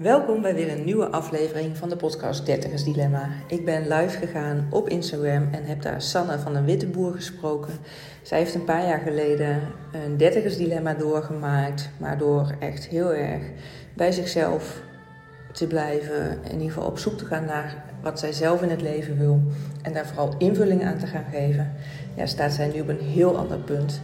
Welkom bij weer een nieuwe aflevering van de podcast Dertigers Dilemma. Ik ben live gegaan op Instagram en heb daar Sanne van de Witte Boer gesproken. Zij heeft een paar jaar geleden een Dertigers Dilemma doorgemaakt, maar door echt heel erg bij zichzelf te blijven, in ieder geval op zoek te gaan naar wat zij zelf in het leven wil en daar vooral invulling aan te gaan geven, ja, staat zij nu op een heel ander punt.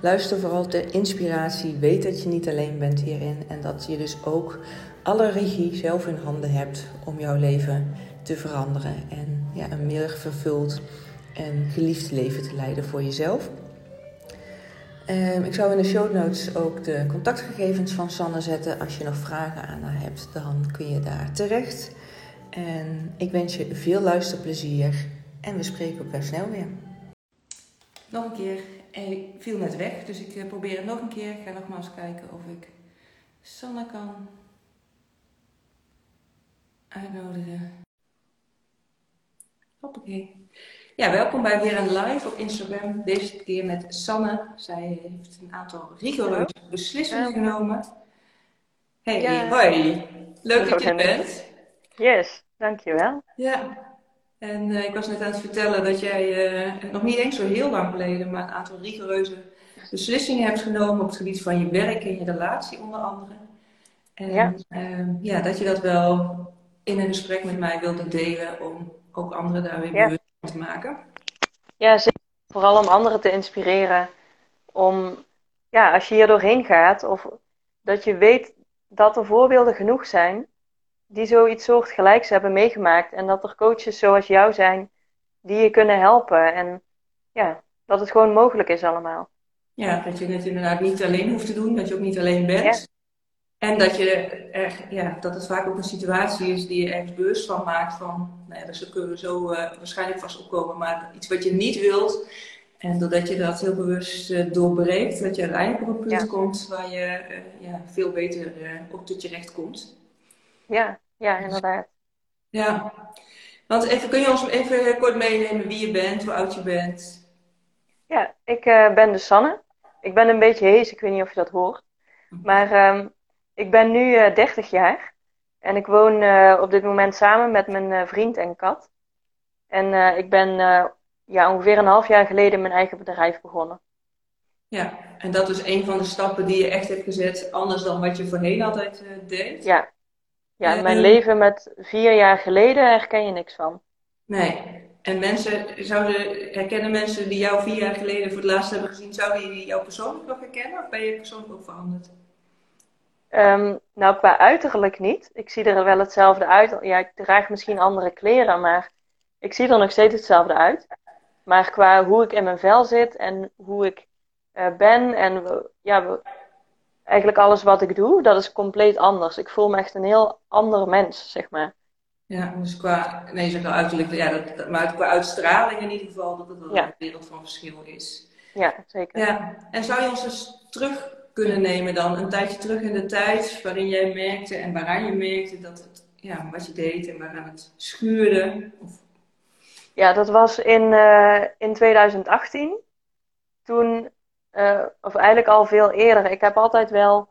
Luister vooral ter inspiratie. Weet dat je niet alleen bent hierin en dat je dus ook alle regie zelf in handen hebt om jouw leven te veranderen en ja, een meer vervuld en geliefd leven te leiden voor jezelf. Um, ik zou in de show notes ook de contactgegevens van Sanne zetten. Als je nog vragen aan haar hebt, dan kun je daar terecht. En ik wens je veel luisterplezier en we spreken elkaar snel weer. Nog een keer. Ik viel net weg, dus ik eh, probeer het nog een keer. Ik ga nogmaals kijken of ik Sanne kan uitnodigen. Hoppakee. Ja, welkom bij weer een live op Instagram. Deze keer met Sanne. Zij heeft een aantal rigoureuze beslissingen genomen. Hey, ja. hoi. Leuk dat je er bent. Yes, dankjewel. Ja, en uh, ik was net aan het vertellen dat jij uh, nog niet eens zo heel lang geleden, maar een aantal rigoureuze beslissingen hebt genomen op het gebied van je werk en je relatie onder andere. En ja, uh, ja dat je dat wel in een gesprek met mij wilde delen om ook anderen daar weer bewust van te maken. Ja, zeker. Vooral om anderen te inspireren. Om, ja, als je hier doorheen gaat, of dat je weet dat er voorbeelden genoeg zijn die zoiets soortgelijks hebben meegemaakt. En dat er coaches zoals jou zijn die je kunnen helpen. En ja, dat het gewoon mogelijk is allemaal. Ja, dat je het inderdaad niet alleen hoeft te doen, dat je ook niet alleen bent. En dat, je er, ja, dat het vaak ook een situatie is die je ergens bewust van maakt. Van, nou ja, dus kunnen we zo uh, waarschijnlijk vast opkomen. Maar iets wat je niet wilt. En doordat je dat heel bewust uh, doorbreekt, dat je uiteindelijk op een punt komt waar je uh, ja, veel beter op tot je recht komt. Ja, ja, inderdaad. Ja. Want even, kun je ons even kort meenemen wie je bent, hoe oud je bent? Ja, ik ben de Sanne. Ik ben een beetje hees, ik weet niet of je dat hoort. Maar um, ik ben nu uh, eh, 30 jaar en ik woon uh, op dit moment samen met mijn vriend en kat. En ik ben ja, ongeveer een half jaar geleden mijn eigen bedrijf begonnen. Ja, en dat is een van de stappen die je echt hebt gezet, anders dan wat je voorheen altijd deed? Ja, ja mijn leven met vier jaar geleden herken je niks van. Nee, en mensen, zouden, herkennen mensen die jou vier jaar geleden voor het laatst hebben gezien, zouden die jou persoonlijk nog herkennen of ben je persoonlijk ook veranderd? Um, nou, qua uiterlijk niet. Ik zie er wel hetzelfde uit. Ja, ik draag misschien andere kleren, maar ik zie er nog steeds hetzelfde uit. Maar qua hoe ik in mijn vel zit en hoe ik uh, ben en ja, eigenlijk alles wat ik doe, dat is compleet anders. Ik voel me echt een heel ander mens, zeg maar. Ja, dus qua, nee, zeg uiterlijk, ja, dat, maar qua uitstraling in ieder geval, dat het wel een wereld van verschil is. Ja, zeker. Ja, en zou je ons dus terug kunnen nemen dan een tijdje terug in de tijd waarin jij merkte en waaraan je merkte dat het, ja, wat je deed en waaraan het schuurde? Of... Ja, dat was in, uh, in 2018. Toen, uh, of eigenlijk al veel eerder, ik heb altijd wel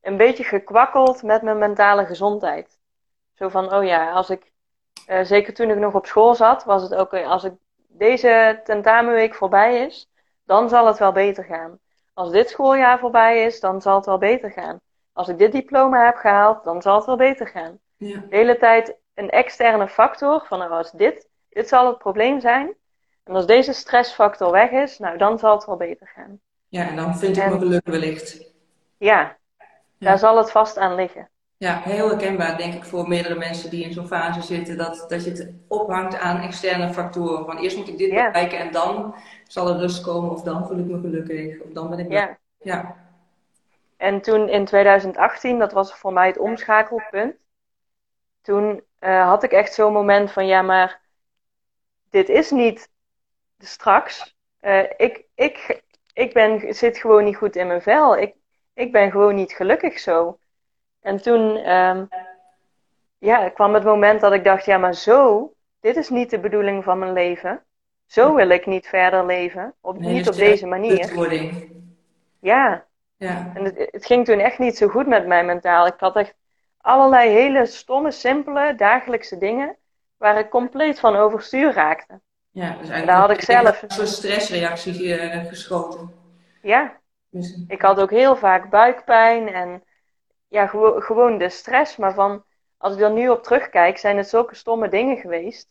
een beetje gekwakkeld met mijn mentale gezondheid. Zo van, oh ja, als ik, uh, zeker toen ik nog op school zat, was het ook, als ik deze tentamenweek voorbij is, dan zal het wel beter gaan als dit schooljaar voorbij is, dan zal het wel beter gaan. Als ik dit diploma heb gehaald, dan zal het wel beter gaan. Ja. De hele tijd een externe factor van nou, als dit, dit zal het probleem zijn. En als deze stressfactor weg is, nou dan zal het wel beter gaan. Ja, en dan vind ik en, me geluk wellicht. Ja, daar zal het vast aan liggen. Ja, heel herkenbaar denk ik voor meerdere mensen die in zo'n fase zitten. Dat, dat je het ophangt aan externe factoren. Van eerst moet ik dit bereiken en dan zal er rust komen. Of dan voel ik me gelukkig. Of dan ben ik... Ja. ja. En toen in 2018, dat was voor mij het omschakelpunt. Toen uh, had ik echt zo'n moment van ja, maar dit is niet straks. Uh, ik, ik, ik ben, zit gewoon niet goed in mijn vel. Ik, ik ben gewoon niet gelukkig zo. En toen um, ja, kwam het moment dat ik dacht, ja, maar zo, dit is niet de bedoeling van mijn leven. Zo wil ik niet verder leven. Op, niet dus op deze manier. Ja. ja. En het, het, ging toen echt niet zo goed met mij mentaal. Ik had echt allerlei hele stomme, simpele, dagelijkse dingen waar ik compleet van overstuur raakte. Ja, dus eigenlijk Daar had ik zelf- een soort stressreactie eh, geschoten. Ja, Dus, ik had ook heel vaak buikpijn en ja, gewo- gewoon de stress. Maar van, als ik er nu op terugkijk, zijn het zulke stomme dingen geweest.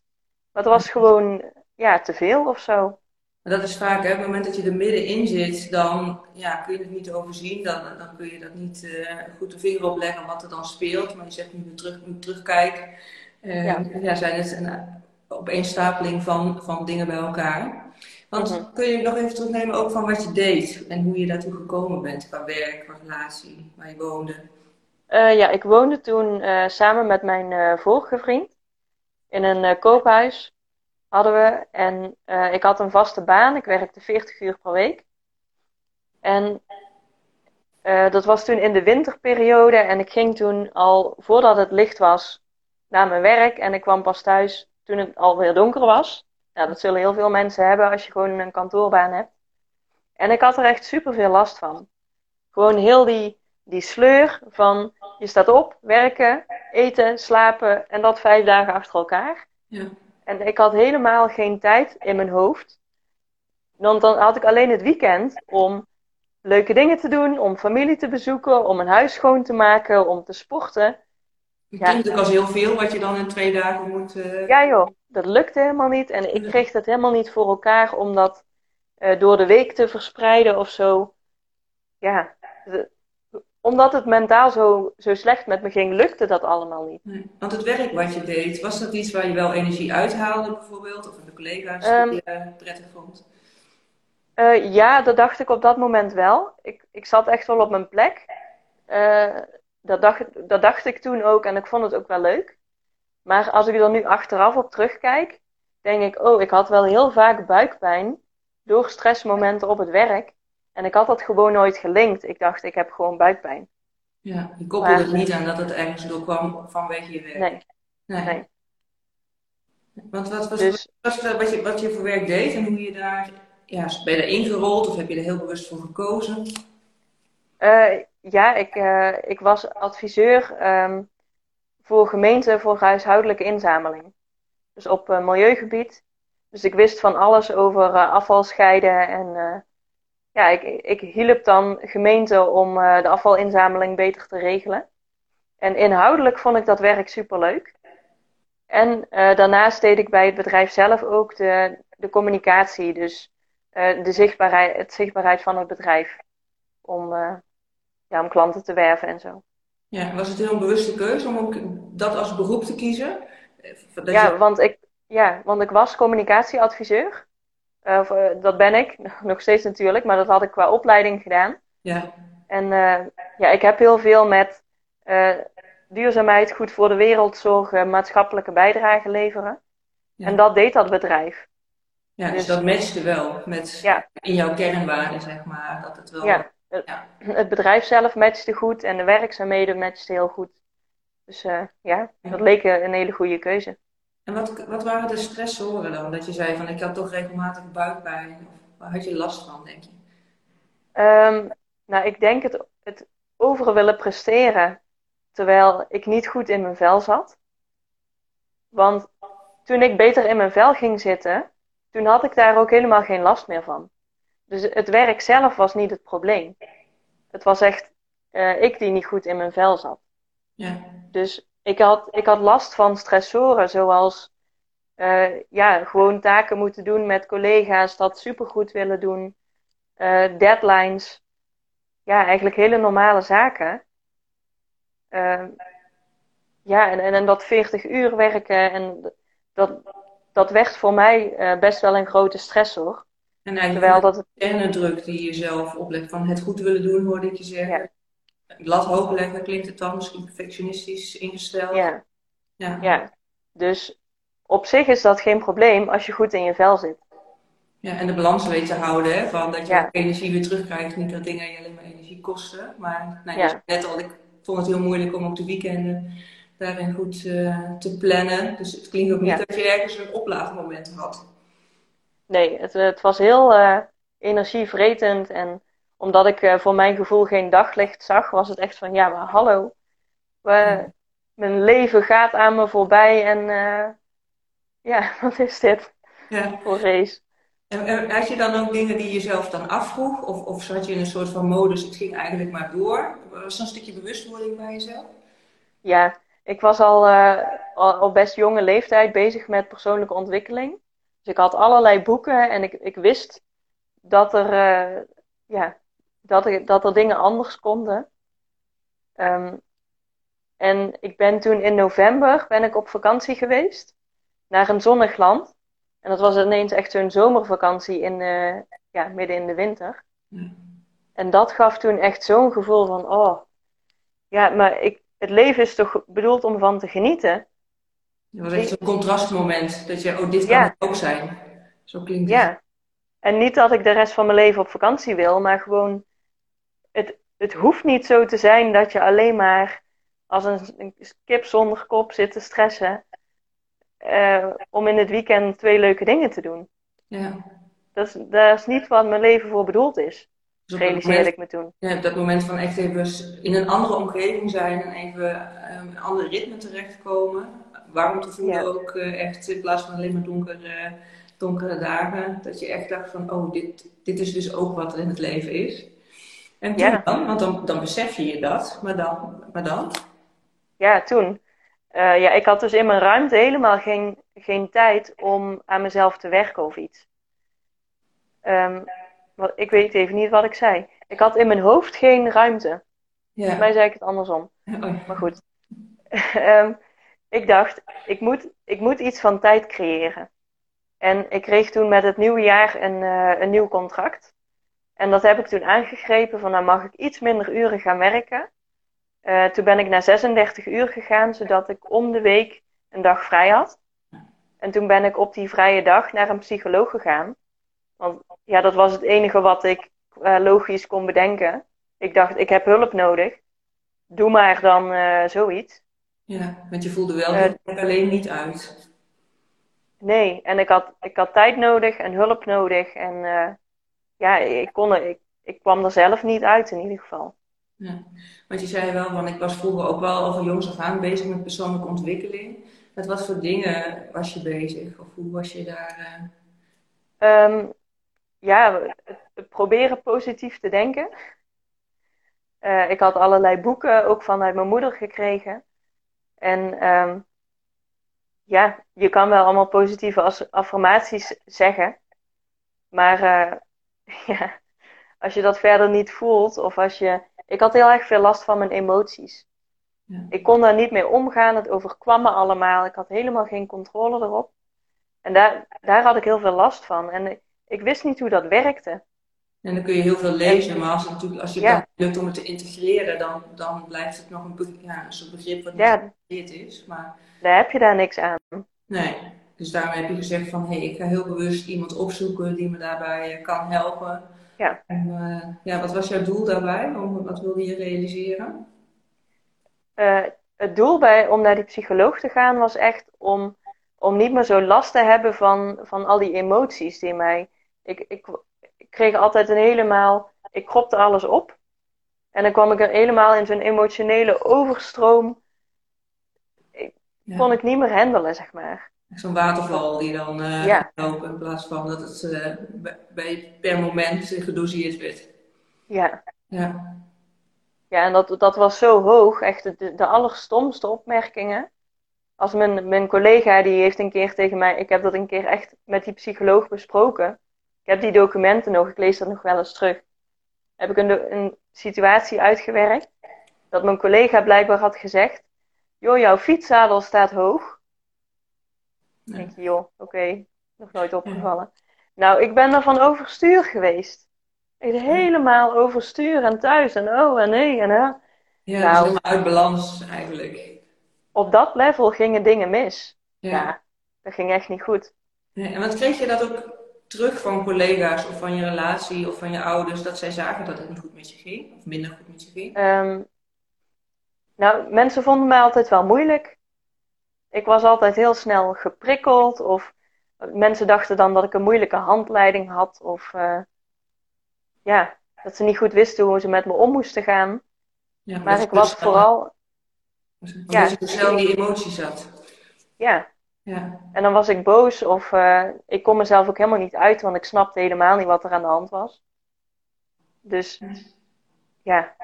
Maar het was gewoon, ja, te veel of zo. maar dat is vaak, hè, op het moment dat je er middenin zit, dan ja, kun je het niet overzien. Dan, dan kun je dat niet eh, goed de vinger op leggen wat er dan speelt. Maar je zegt nu weer terug, terugkijk. Eh, Ja. ja. zijn het een opeenstapeling van, van dingen bij elkaar. Want Mhm. kun je nog even terugnemen ook van wat je deed en hoe je daartoe gekomen bent qua werk, qua relatie, waar je woonde. Eh, ja, ik woonde toen eh, samen met mijn eh, vorige vriend in een koophuis hadden we. En ik had een vaste baan. Ik werkte 40 uur per week. En dat was toen in de winterperiode. En ik ging toen al voordat het licht was naar mijn werk. En ik kwam pas thuis toen het alweer donker was. Nou, dat zullen heel veel mensen hebben als je gewoon een kantoorbaan hebt. En ik had er echt super veel last van. Gewoon heel die, die sleur van je staat op, werken, eten, slapen en dat vijf dagen achter elkaar. Ja. En ik had helemaal geen tijd in mijn hoofd. Want dan had ik alleen het weekend om leuke dingen te doen, om familie te bezoeken, om een huis schoon te maken, om te sporten. Het Ja. klinkt natuurlijk als heel veel wat je dan in twee dagen moet. eh, Ja joh, dat lukte helemaal niet. En ik kreeg het helemaal niet voor elkaar om dat eh, door de week te verspreiden of zo. Ja, de- omdat het mentaal zo, zo slecht met me ging, lukte dat allemaal niet. Nee. Want het werk wat je deed, was dat iets waar je wel energie uithaalde bijvoorbeeld? Of de collega's Ehm. die je prettig vond? Eh, ja, dat dacht ik op dat moment wel. Ik, ik zat echt wel op mijn plek. Eh, dat, dacht, dat dacht ik toen ook en ik vond het ook wel leuk. Maar als ik er nu achteraf op terugkijk, denk ik, oh, ik had wel heel vaak buikpijn door stressmomenten op het werk. En ik had dat gewoon nooit gelinkt. Ik dacht, ik heb gewoon buikpijn. Ja, je koppelde het niet aan dat het ergens door kwam vanwege je werk. Nee, Nee. nee. Want wat was, Dus- wat was de- wat, je, wat je voor werk deed en hoe je daar, ja, ben je daar ingerold of heb je er heel bewust voor gekozen? Eh, ja, ik, eh, ik was adviseur ehm, voor gemeenten voor huishoudelijke inzameling. Dus op eh, milieugebied. Dus ik wist van alles over eh, afval scheiden. En ja, ik, ik hielp dan gemeenten om de afvalinzameling beter te regelen. En inhoudelijk vond ik dat werk superleuk. En daarnaast deed ik bij het bedrijf zelf ook de, de communicatie. Dus de zichtbaarheid, het zichtbaarheid van het bedrijf. Om, eh, ja, om klanten te werven en zo. Ja, was het heel een bewuste keuze om ook dat als beroep te kiezen? Eh, Dat Ja, je- want ik, ja, want ik was communicatieadviseur. Eh, of, dat ben ik, nog steeds natuurlijk, maar dat had ik qua opleiding gedaan. ja, En ja, ik heb heel veel met duurzaamheid, goed voor de wereld zorgen, maatschappelijke bijdrage leveren. Ja. En dat deed dat bedrijf. ja, dus Dus- dat matchte wel met Ja. in jouw kernwaarden, zeg maar. Dat het wel, Ja, Ja. het bedrijf zelf matchte goed en de werkzaamheden matchten heel goed. Dus eh, ja, dat leek een hele goede keuze. En wat, wat waren de stressoren dan? Dat je zei van ik had toch regelmatig buikpijn. Of waar had je last van, denk je? Ehm, nou, ik denk het, het over willen presteren terwijl ik niet goed in mijn vel zat. Want toen ik beter in mijn vel ging zitten, toen had ik daar ook helemaal geen last meer van. Dus het werk zelf was niet het probleem. Het was echt eh, ik die niet goed in mijn vel zat. Ja, Dus ik had, ik had last van stressoren, zoals eh, ja, gewoon taken moeten doen met collega's, dat supergoed willen doen, eh, deadlines. Ja, eigenlijk hele normale zaken. Eh, ja, en, en, en dat 40 uur werken, en dat, dat werd voor mij best wel een grote stressor. En eigenlijk dat het, de interne druk die je zelf oplegt van het goed willen doen, hoorde ik je zeggen. Lat hoog leggen, klinkt het dan misschien perfectionistisch ingesteld. ja, Ja. ja. Dus op zich is dat geen probleem als je goed in je vel zit. Ja, en de balans weet te houden, hè, van dat je Ja. energie weer terugkrijgt. Niet dat dingen je alleen maar energie kosten. Maar nou, Ja. net al, ik vond het heel moeilijk om op de weekenden daarin goed eh, te plannen. Dus het klinkt ook niet Ja. dat je ergens een oplaadmoment had. Nee, het, het was heel eh, energievretend. En omdat ik eh, voor mijn gevoel geen daglicht zag, was het echt van, ja, maar hallo. We, mijn leven gaat aan me voorbij en eh, ja, wat is dit Ja. voor race? En, en had je dan ook dingen die je zelf dan afvroeg? Of, of zat je in een soort van modus, het ging eigenlijk maar door? Was er een stukje bewustwording bij jezelf? Ja, ik was al, eh, al op best jonge leeftijd bezig met persoonlijke ontwikkeling. Dus ik had allerlei boeken en ik, ik wist dat er, eh, ja, dat er, dat er dingen anders konden. Ehm, en ik ben toen in november ben ik op vakantie geweest naar een zonnig land. En dat was ineens echt zo'n zomervakantie in, eh, ja, midden in de winter. Ja. En dat gaf toen echt zo'n gevoel van, oh, ja, maar ik, het leven is toch bedoeld om van te genieten? Dat was echt zo'n contrastmoment, dat je, oh, dit kan Ja. ook zijn. Zo klinkt het. Ja. En niet dat ik de rest van mijn leven op vakantie wil, maar gewoon, het, het hoeft niet zo te zijn dat je alleen maar als een, een kip zonder kop zit te stressen eh, om in het weekend twee leuke dingen te doen. Ja. Dat is, dat is niet wat mijn leven voor bedoeld is, Dus realiseerde ik me toen. ja, op dat moment van echt even in een andere omgeving zijn en even um, een ander ritme terechtkomen. Warm te voelen Ja. ook eh, echt in plaats van alleen maar donkere, donkere dagen. Dat je echt dacht van, oh, dit, dit is dus ook wat er in het leven is. En toen Ja. dan, want dan, dan besef je je dat, maar dan, maar dan? Ja, toen. Eh, ja, ik had dus in mijn ruimte helemaal geen, geen tijd om aan mezelf te werken of iets. Ehm, wat, ik weet even niet wat ik zei. Ik had in mijn hoofd geen ruimte. Ja. Volgens mij zei ik het andersom. Oh, Maar goed. Ehm, ik dacht, ik moet, ik moet iets van tijd creëren. En ik kreeg toen met het nieuwe jaar een, eh, een nieuw contract. En dat heb ik toen aangegrepen van, nou mag ik iets minder uren gaan werken. Eh, toen ben ik naar 36 uur gegaan, zodat ik om de week een dag vrij had. En toen ben ik op die vrije dag naar een psycholoog gegaan. Want ja, dat was het enige wat ik eh, logisch kon bedenken. Ik dacht, ik heb hulp nodig. Doe maar dan zoiets. Ja, want je voelde wel, dit maakt alleen niet uit. Nee, en ik had, ik had tijd nodig en hulp nodig. En eh, ja, ik, kon er, ik, ik kwam er zelf niet uit in ieder geval. Ja. Want je zei wel, want ik was vroeger ook wel al van jongs af aan bezig met persoonlijke ontwikkeling. Met wat voor dingen was je bezig? Of hoe was je daar? eh, Ehm, ja, het, het proberen positief te denken. Eh, ik had allerlei boeken ook vanuit mijn moeder gekregen. En ehm, ja, je kan wel allemaal positieve affirmaties zeggen. Maar eh, ja, als je dat verder niet voelt, of als je. Ik had heel erg veel last van mijn emoties. Ja. Ik kon daar niet mee omgaan, het overkwam me allemaal. Ik had helemaal geen controle erop. En daar, daar had ik heel veel last van. En ik, ik wist niet hoe dat werkte. En dan kun je heel veel lezen, maar als het, natuurlijk, als je Ja. het lukt om het te integreren, dan, dan blijft het nog een, ja, een soort begrip wat niet Ja, geïntegreerd is. Maar daar heb je daar niks aan. nee, dus daarom heb je gezegd van, hé, hey, ik ga heel bewust iemand opzoeken die me daarbij eh, kan helpen. Ja. En, eh, ja, wat was jouw doel daarbij? Om, wat wilde je realiseren? Eh, het doel bij, om naar die psycholoog te gaan was echt om, om niet meer zo last te hebben van, van al die emoties die mij. Ik, ik kreeg altijd een helemaal. Ik kropte alles op. En dan kwam ik er helemaal in zo'n emotionele overstroom. Ja. Kon ik niet meer handelen, zeg maar. Zo'n waterval die dan eh Ja. lopen in plaats van dat het eh, bij, bij- per moment gedoseerd werd. Ja. Ja. Ja, en dat, dat was zo hoog. Echt de, de allerstomste opmerkingen. Als mijn, mijn collega, die heeft een keer tegen mij... Ik heb dat een keer echt met die psycholoog besproken. Ik heb die documenten nog, ik lees dat nog wel eens terug. Heb ik een, een situatie uitgewerkt. Dat mijn collega blijkbaar had gezegd... Joh, jouw fietszadel staat hoog. Ja. denk je, joh, oké, nog nooit opgevallen. Nou, ik ben ervan overstuur geweest. Ik helemaal overstuur en thuis en oh en nee en hè. Ja, Nou. dus helemaal uit balans eigenlijk. Op dat level gingen dingen mis. Ja. Ja, dat ging echt niet goed. Ja, En wat kreeg je dat ook terug van collega's of van je relatie of van je ouders, dat zij zagen dat het niet goed met je ging? Of minder goed met je ging? Ehm, nou, mensen vonden mij altijd wel moeilijk. Ik was altijd heel snel geprikkeld of mensen dachten dan dat ik een moeilijke handleiding had of eh, ja, dat ze niet goed wisten hoe ze met me om moesten gaan. Ja, Maar ik was vooral, ja. je snel in die emoties zat. Ja. Ja. En dan was ik boos of uh, ik kon mezelf ook helemaal niet uit, want ik snapte helemaal niet wat er aan de hand was. Dus ja,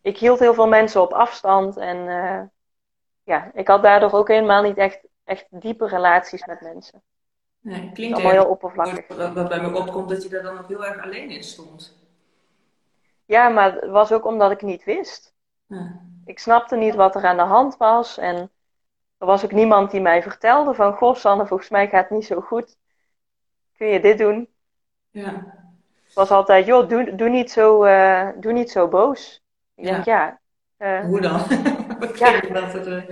ik hield heel veel mensen op afstand en uh, ja, ik had daardoor ook helemaal niet echt, echt diepe relaties met mensen. Nee, klinkt allemaal heel oppervlakkig. Wat, bij me opkomt dat je er dan ook heel erg alleen in stond. Ja, maar het was ook omdat ik niet wist. Ik snapte niet wat er aan de hand was. En er was ook niemand die mij vertelde van... Goh, Sanne, volgens mij gaat het niet zo goed. Kun je dit doen? Ja. Het was altijd, joh, doe, doe, niet, zo, uh, doe niet zo boos. Ik ja. denk, ja... Uh, Hoe dan? ja. Dat het, uh,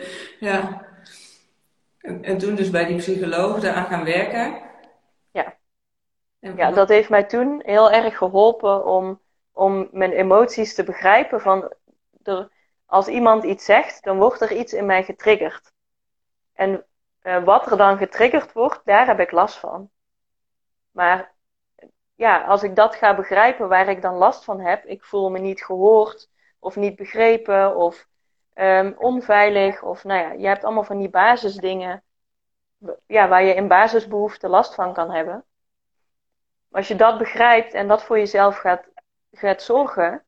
ja. En, en, toen dus bij die psycholoog aan gaan werken? Ja. ja, dat heeft mij toen heel erg geholpen om om mijn emoties te begrijpen. Van er, als iemand iets zegt, dan wordt er iets in mij getriggerd. En uh, wat er dan getriggerd wordt, daar heb ik last van. Maar ja, als ik dat ga begrijpen waar ik dan last van heb, ik voel me niet gehoord of niet begrepen of um, onveilig of nou ja, je hebt allemaal van die basisdingen ja, waar je in basisbehoeften last van kan hebben. Als je dat begrijpt en dat voor jezelf gaat gaat zorgen.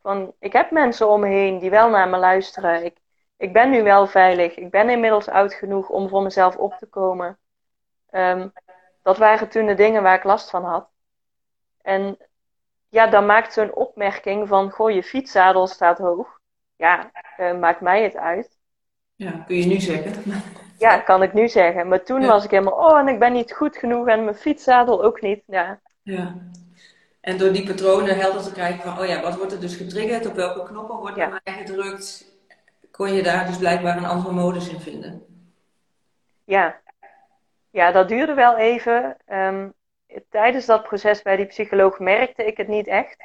Van, ik heb mensen om me heen die wel naar me luisteren. Ik ben nu wel veilig. Ik ben inmiddels oud genoeg om voor mezelf op te komen. Ehm, dat waren toen de dingen waar ik last van had. En ja, dan maakt zo'n opmerking van, goh, je fietszadel staat hoog. Ja, uh, maakt mij het uit. Ja, kun je nu zeggen. Ja, kan ik nu zeggen. Maar toen was ik helemaal, oh, en ik ben niet goed genoeg en mijn fietszadel ook niet. Ja. ja. En door die patronen helder te krijgen van, oh ja, wat wordt er dus getriggerd, op welke knoppen wordt er mij gedrukt, kon je daar dus blijkbaar een andere modus in vinden. Ja, ja dat duurde wel even. Ehm, tijdens dat proces bij die psycholoog merkte ik het niet echt.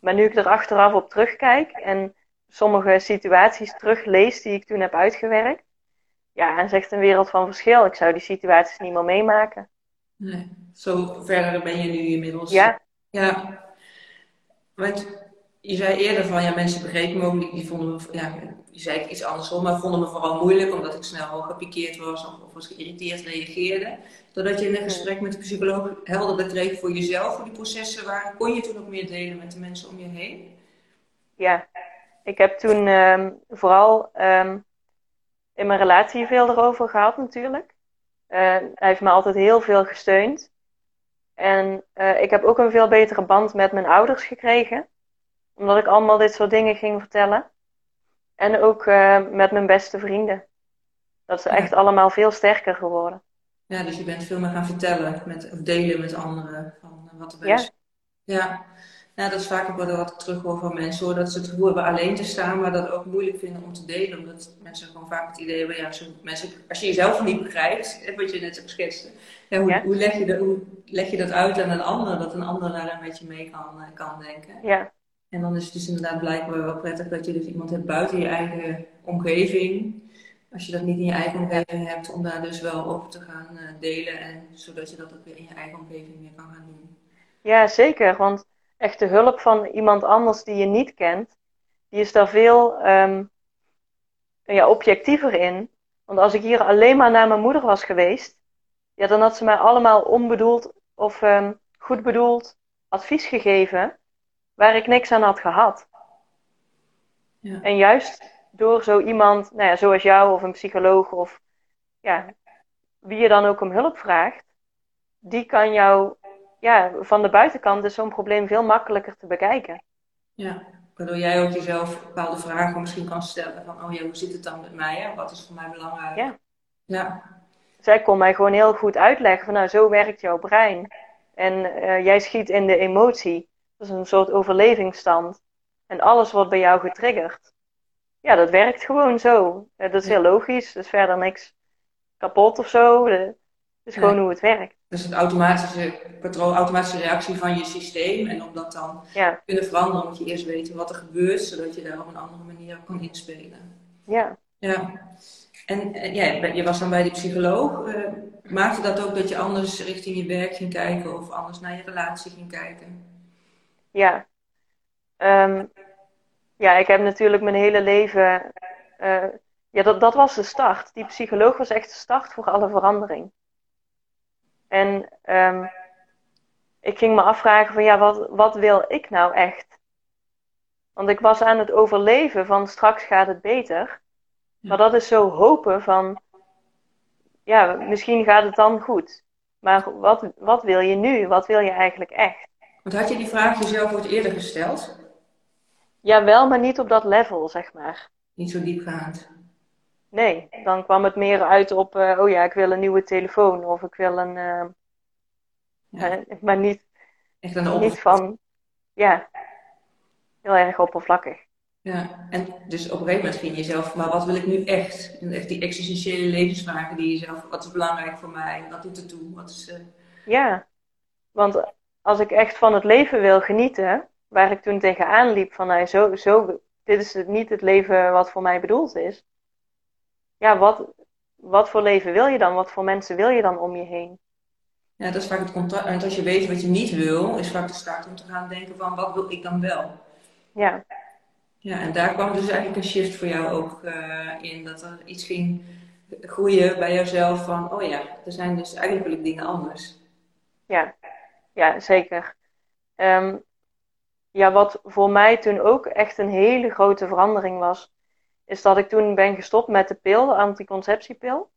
Maar nu ik er achteraf op terugkijk en sommige situaties teruglees die ik toen heb uitgewerkt, ja, en zegt een wereld van verschil. Ik zou die situaties niet meer meemaken. Nee, zo verder ben je nu inmiddels. Ja, ja, want je zei eerder van ja, mensen begrepen me ook niet. Die vonden me, ja, je zei iets andersom, maar vonden me vooral moeilijk omdat ik snel gepikeerd was of, of was geïrriteerd reageerde. Doordat je in een gesprek met de psycholoog helder kreeg voor jezelf, voor die processen, waar kon je toen ook meer delen met de mensen om je heen? Ja, ik heb toen um, vooral um, in mijn relatie veel erover gehad natuurlijk. Uh, hij heeft me altijd heel veel gesteund. En uh, ik heb ook een veel betere band met mijn ouders gekregen. Omdat ik allemaal dit soort dingen ging vertellen. En ook uh, met mijn beste vrienden. Dat is echt allemaal veel sterker geworden. Ja, dus je bent veel meer gaan vertellen met, of delen met anderen van wat er is. Ja. ja. Ja, dat is vaak ook wat ik terug hoor van mensen hoor. Dat ze het gevoel hebben alleen te staan, maar dat ook moeilijk vinden om te delen. Omdat mensen gewoon vaak het idee hebben, ja, als je, mensen, als je jezelf niet begrijpt, wat je net schetste. Ja, hoe, hoe, leg je dat, hoe leg je dat uit aan een ander, dat een ander daar een beetje mee kan, eh, kan denken. Ja. En dan is het dus inderdaad blijkbaar wel prettig dat je dus iemand hebt buiten je eigen omgeving. Als je dat niet in je eigen omgeving hebt, om daar dus wel over te gaan uh, delen. En zodat je dat ook weer in je eigen omgeving meer kan gaan doen. Ja, zeker. Want echt de hulp van iemand anders die je niet kent, die is daar veel um, ja, objectiever in. Want als ik hier alleen maar naar mijn moeder was geweest, ja, dan had ze mij allemaal onbedoeld of um, goed bedoeld advies gegeven waar ik niks aan had gehad. Ja. En juist door zo iemand, nou ja, zoals jou of een psycholoog of ja, wie je dan ook om hulp vraagt, die kan jou ja, van de buitenkant is zo'n probleem veel makkelijker te bekijken. Ja, waardoor jij ook jezelf bepaalde vragen misschien kan stellen. Van, oh ja, hoe zit het dan met mij? Hè? Wat is voor mij belangrijk? Ja. ja. Zij kon mij gewoon heel goed uitleggen van, nou, zo werkt jouw brein. En uh, jij schiet in de emotie. Dat is een soort overlevingsstand. En alles wordt bij jou getriggerd. Ja, dat werkt gewoon zo. Dat is heel logisch. Er is verder niks kapot of zo. Het is gewoon hoe het werkt. Dus het automatische patroon, automatische reactie van je systeem. En om dat dan ja. kunnen veranderen, moet je eerst weten wat er gebeurt, zodat je daar op een andere manier kan inspelen. Ja. Ja. En, ja, je was dan bij die psycholoog. Uh, maakte dat ook dat je anders richting je werk ging kijken of anders naar je relatie ging kijken? Ja. Um, ja, ik heb natuurlijk mijn hele leven eh, ja, dat, dat was de start. Die psycholoog was echt de start voor alle verandering. En um, ik ging me afvragen van ja, wat, wat wil ik nou echt? Want ik was aan het overleven van straks gaat het beter. Maar dat is zo hopen van ja, misschien gaat het dan goed. Maar wat, wat wil je nu? Wat wil je eigenlijk echt? Want had je die vraag jezelf ooit eerder gesteld? Ja, wel, maar niet op dat level, zeg maar. Niet zo diepgaand. Nee, dan kwam het meer uit op, uh, oh ja, ik wil een nieuwe telefoon of ik wil een. Uh, ja. uh, maar niet, Echt een niet van, ja, heel erg oppervlakkig. Ja, en dus op een gegeven moment ging je jezelf, maar wat wil ik nu echt? En echt die existentiële levensvragen die je zelf, wat is belangrijk voor mij? Wat doet het toe? Wat is, Ja, want als ik echt van het leven wil genieten, waar ik toen tegenaan liep van, nou, zo, zo, dit is het, niet het leven wat voor mij bedoeld is ja, wat, wat voor leven wil je dan? Wat voor mensen wil je dan om je heen? Ja, dat is vaak het contrast. En als je weet wat je niet wil, is vaak de start om te gaan denken van wat wil ik dan wel? Ja. Ja, en daar kwam dus eigenlijk een shift voor jou ook uh, in. Dat er iets ging groeien bij jezelf van, oh ja, er zijn dus eigenlijk wil ik dingen anders. Ja, ja zeker. Um, ja, wat voor mij toen ook echt een hele grote verandering was, is dat ik toen ben gestopt met de pil, de anticonceptiepil.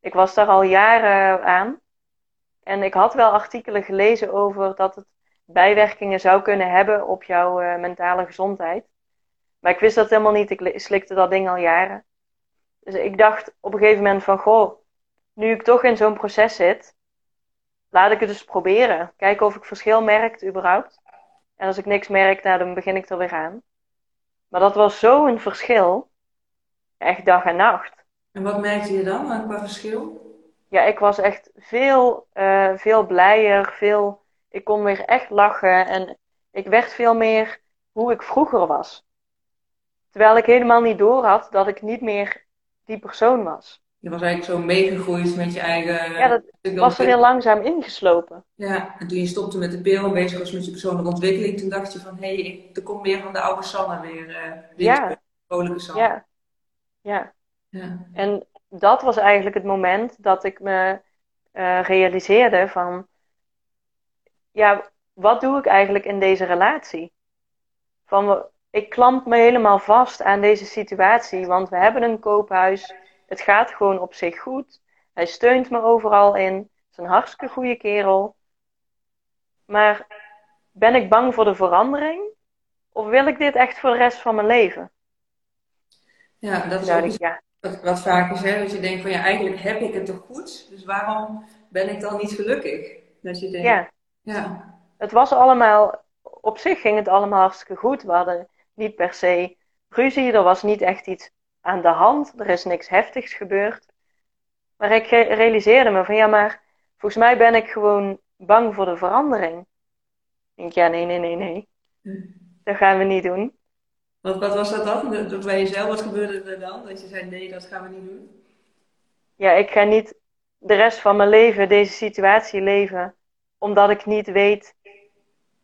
Ik was daar al jaren aan. En ik had wel artikelen gelezen over dat het bijwerkingen zou kunnen hebben op jouw uh, mentale gezondheid. Maar ik wist dat helemaal niet. Ik slikte dat ding al jaren. Dus ik dacht op een gegeven moment van, goh, nu ik toch in zo'n proces zit, laat ik het dus proberen. Kijken of ik verschil merk überhaupt. En als ik niks merk, nou, dan begin ik er weer aan. Maar dat was zo'n verschil echt dag en nacht. En wat merkte je dan qua verschil? Ja, ik was echt veel, uh, veel blijer, veel, ik kon weer echt lachen en ik werd veel meer hoe ik vroeger was. Terwijl ik helemaal niet door had dat ik niet meer die persoon was. Je was eigenlijk zo meegegroeid met je eigen... Ja, dat was er heel langzaam ingeslopen. Ja, en toen je stopte met de pil en bezig was met je persoonlijke ontwikkeling, toen dacht je van, hé, hey, er komt meer van de oude Sanne weer. Uh, ja. vrolijke Sanne. Ja. Ja. ja. En dat was eigenlijk het moment dat ik me uh, realiseerde van, ja, wat doe ik eigenlijk in deze relatie? Van, ik klamp me helemaal vast aan deze situatie, want we hebben een koophuis. Het gaat gewoon op zich goed. Hij steunt me overal in. Het is een hartstikke goede kerel. Maar ben ik bang voor de verandering? Of wil ik dit echt voor de rest van mijn leven? Ja, dat is ook ja. wat, wat vaak is, hè? Dat je denkt van ja, eigenlijk heb ik het toch goed, dus waarom ben ik dan niet gelukkig? Dat je denkt, ja. ja. Het was allemaal, op zich ging het allemaal hartstikke goed. We hadden niet per se ruzie, er was niet echt iets aan de hand, er is niks heftigs gebeurd. Maar ik realiseerde me van ja, maar volgens mij ben ik gewoon bang voor de verandering. Ik denk, ja, nee, nee, nee, nee. Dat gaan we niet doen. Wat, wat was dat dan? Bij jezelf, wat gebeurde er dan? Dat je zei, nee, dat gaan we niet doen? Ja, ik ga niet de rest van mijn leven deze situatie leven, omdat ik niet weet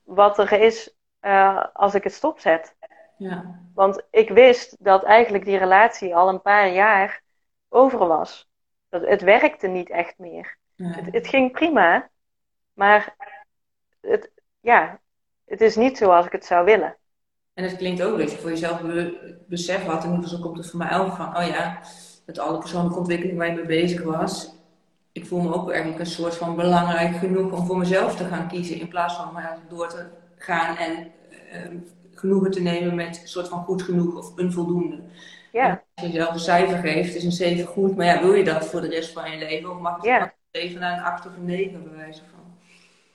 wat er is uh, als ik het stopzet. Ja. Want ik wist dat eigenlijk die relatie al een paar jaar over was. Dat het werkte niet echt meer. Het, het, ging prima, maar het, ja, het is niet zoals ik het zou willen. En het klinkt ook dat je voor jezelf besef had, ieder geval komt het voor mij ook van, oh ja, met alle persoonlijke ontwikkeling waar je mee bezig was, ik voel me ook eigenlijk een soort van belangrijk genoeg om voor mezelf te gaan kiezen, in plaats van maar door te gaan en uh, genoegen te nemen met een soort van goed genoeg of een voldoende. Ja. Als je jezelf een cijfer geeft, is een 7 goed, maar ja, wil je dat voor de rest van je leven? Of mag je ja. even naar een 8 of een 9 bewijzen van?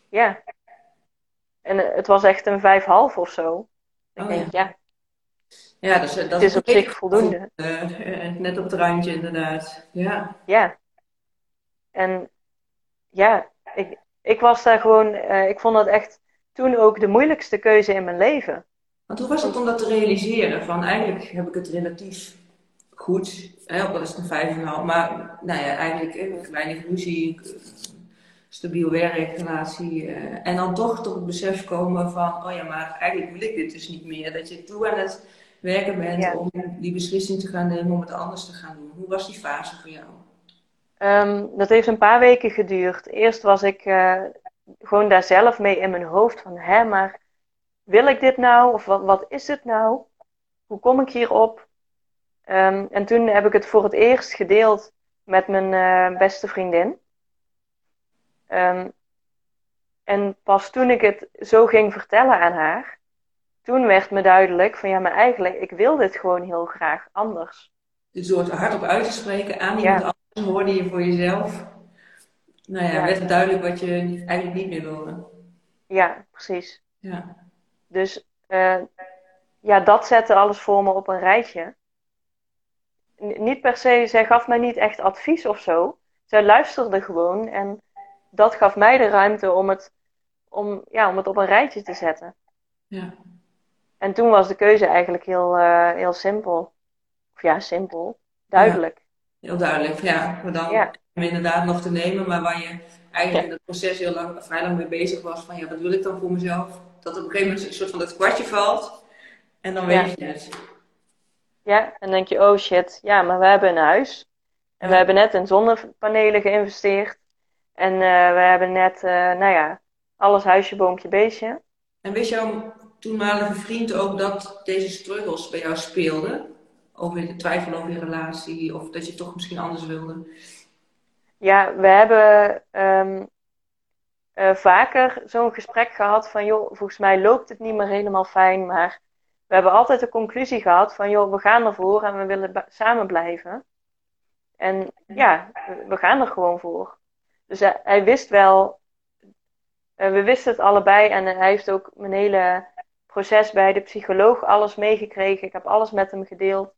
Ja. En eh, het was echt een 5,5 of zo. Ik oh, denk, ja. Ja, dus, dat het is op zich voldoende. Uh, net op het randje, inderdaad. Ja. Ja. En ja, ik, ik was daar gewoon, uh, ik vond dat echt toen ook de moeilijkste keuze in mijn leven. Want hoe was het om dat te realiseren? Van eigenlijk heb ik het relatief goed, hè, ook al is het een vijf en maar nou ja, eigenlijk weinig ruzie, stabiel werk, relatie. Uh, en dan toch tot het besef komen van, oh ja, maar eigenlijk wil ik dit dus niet meer. Dat je toe aan het werken bent om die beslissing te gaan nemen om het anders te gaan doen. Hoe was die fase voor jou? Um, dat heeft een paar weken geduurd. Eerst was ik uh, gewoon daar zelf mee in mijn hoofd van, hè, maar wil ik dit nou? Of wat, wat is het nou? Hoe kom ik hierop? Um, en toen heb ik het voor het eerst gedeeld met mijn uh, beste vriendin. Um, en pas toen ik het zo ging vertellen aan haar, toen werd me duidelijk van ja, maar eigenlijk, ik wil dit gewoon heel graag anders. Dus door het hardop uit te spreken aan iemand ja. anders, hoorde je voor jezelf. Nou ja, ja, werd het duidelijk wat je eigenlijk niet meer wilde. Ja, precies. Ja. Dus uh, ja, dat zette alles voor me op een rijtje. N niet per se, zij gaf mij niet echt advies of zo. Zij luisterde gewoon en dat gaf mij de ruimte om het, om, ja, om het op een rijtje te zetten. Ja. En toen was de keuze eigenlijk heel, uh, heel simpel. Of ja, simpel. Duidelijk. Ja, heel duidelijk, ja. Maar dan ja. inderdaad nog te nemen, maar waar je eigenlijk in het proces heel lang, vrij lang mee bezig was. Van ja, wat wil ik dan voor mezelf? Dat op een gegeven moment een soort van dat kwartje valt. En dan weet je het. Ja, en dan denk je, oh shit, ja, maar we hebben een huis. En we hebben net in zonnepanelen geïnvesteerd. En uh, we hebben net, uh, nou ja, alles huisje, boompje, beestje. En wist jouw toenmalige vriend ook dat deze struggles bij jou speelden? Over de twijfel over je relatie of dat je toch misschien anders wilde? Ja, we hebben um, uh, vaker zo'n gesprek gehad van joh, volgens mij loopt het niet meer helemaal fijn, maar we hebben altijd de conclusie gehad van joh, we gaan ervoor en we willen samen blijven. En ja, we gaan er gewoon voor. Dus hij, hij wist wel, uh, we wisten het allebei en hij heeft ook mijn hele proces bij de psycholoog alles meegekregen. Ik heb alles met hem gedeeld.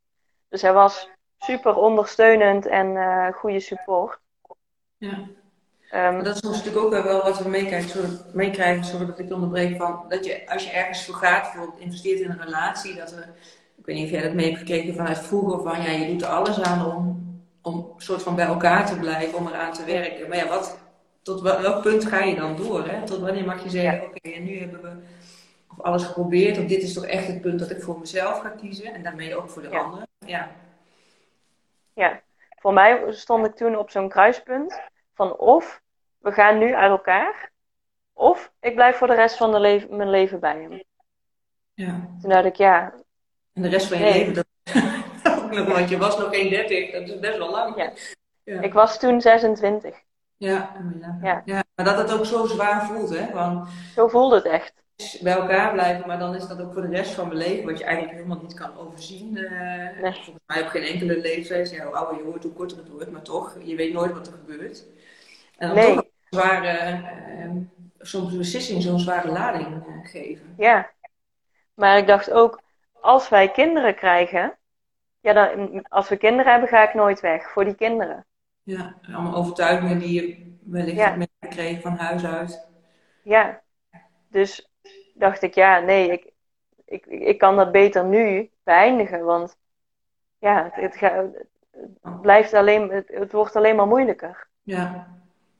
Dus hij was super ondersteunend en uh, goede support. Ja. Um, dat is natuurlijk ook wel wat we meekrijgen, zodat, meekrijgen, zodat ik onderbreek van dat je als je ergens voor gaat, bijvoorbeeld investeert in een relatie, dat er, ik weet niet of jij dat mee hebt gekregen vanuit vroeger, van ja, je doet er alles aan om, om soort van bij elkaar te blijven, om eraan te werken. Maar ja, wat, tot welk punt ga je dan door? Hè? Tot wanneer mag je zeggen, oké, en nu hebben we of alles geprobeerd, of dit is toch echt het punt dat ik voor mezelf ga kiezen en daarmee ook voor de ja. ander. Ja. ja, voor mij stond ik toen op zo'n kruispunt van of we gaan nu uit elkaar, of ik blijf voor de rest van de le mijn leven bij hem. Ja. Toen dacht ik, ja. En de rest van je nee. leven, dat want je was nog 31, dat is best wel lang. Ja. ja. Ik was toen 26. Ja, ja. ja, maar dat het ook zo zwaar voelt, hè? Want zo voelde het echt. Bij elkaar blijven, maar dan is dat ook voor de rest van mijn leven, wat je eigenlijk helemaal niet kan overzien. Uh, nee. Volgens mij op geen enkele leeftijd. Ja, hoe ouder je wordt, hoe korter het wordt, maar toch, je weet nooit wat er gebeurt. En dan nee. toch een zware, uh, soms beslissing zo'n zware lading uh, geven. Ja, maar ik dacht ook, als wij kinderen krijgen, ja, dan, als we kinderen hebben, ga ik nooit weg voor die kinderen. Ja, allemaal overtuigingen die je wellicht ja. hebt meegekregen van huis uit. Ja, dus dacht ik, ja, nee, ik, ik, ik kan dat beter nu beëindigen, want ja, het, het, het blijft alleen, het, het, wordt alleen maar moeilijker. Ja,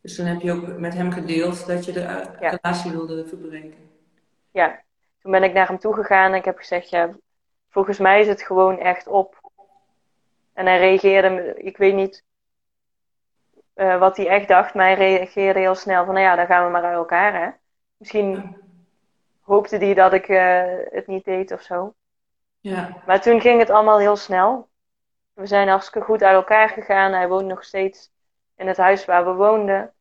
dus dan heb je ook met hem gedeeld dat je de ja. relatie wilde verbreken. Ja, toen ben ik naar hem toe gegaan en ik heb gezegd, ja, volgens mij is het gewoon echt op. En hij reageerde, ik weet niet uh, wat hij echt dacht, maar hij reageerde heel snel van, nou ja, dan gaan we maar uit elkaar, hè. Misschien hoopte hij dat ik uh, het niet deed of zo. Ja. Maar toen ging het allemaal heel snel. We zijn hartstikke goed uit elkaar gegaan. Hij woont nog steeds in het huis waar we woonden.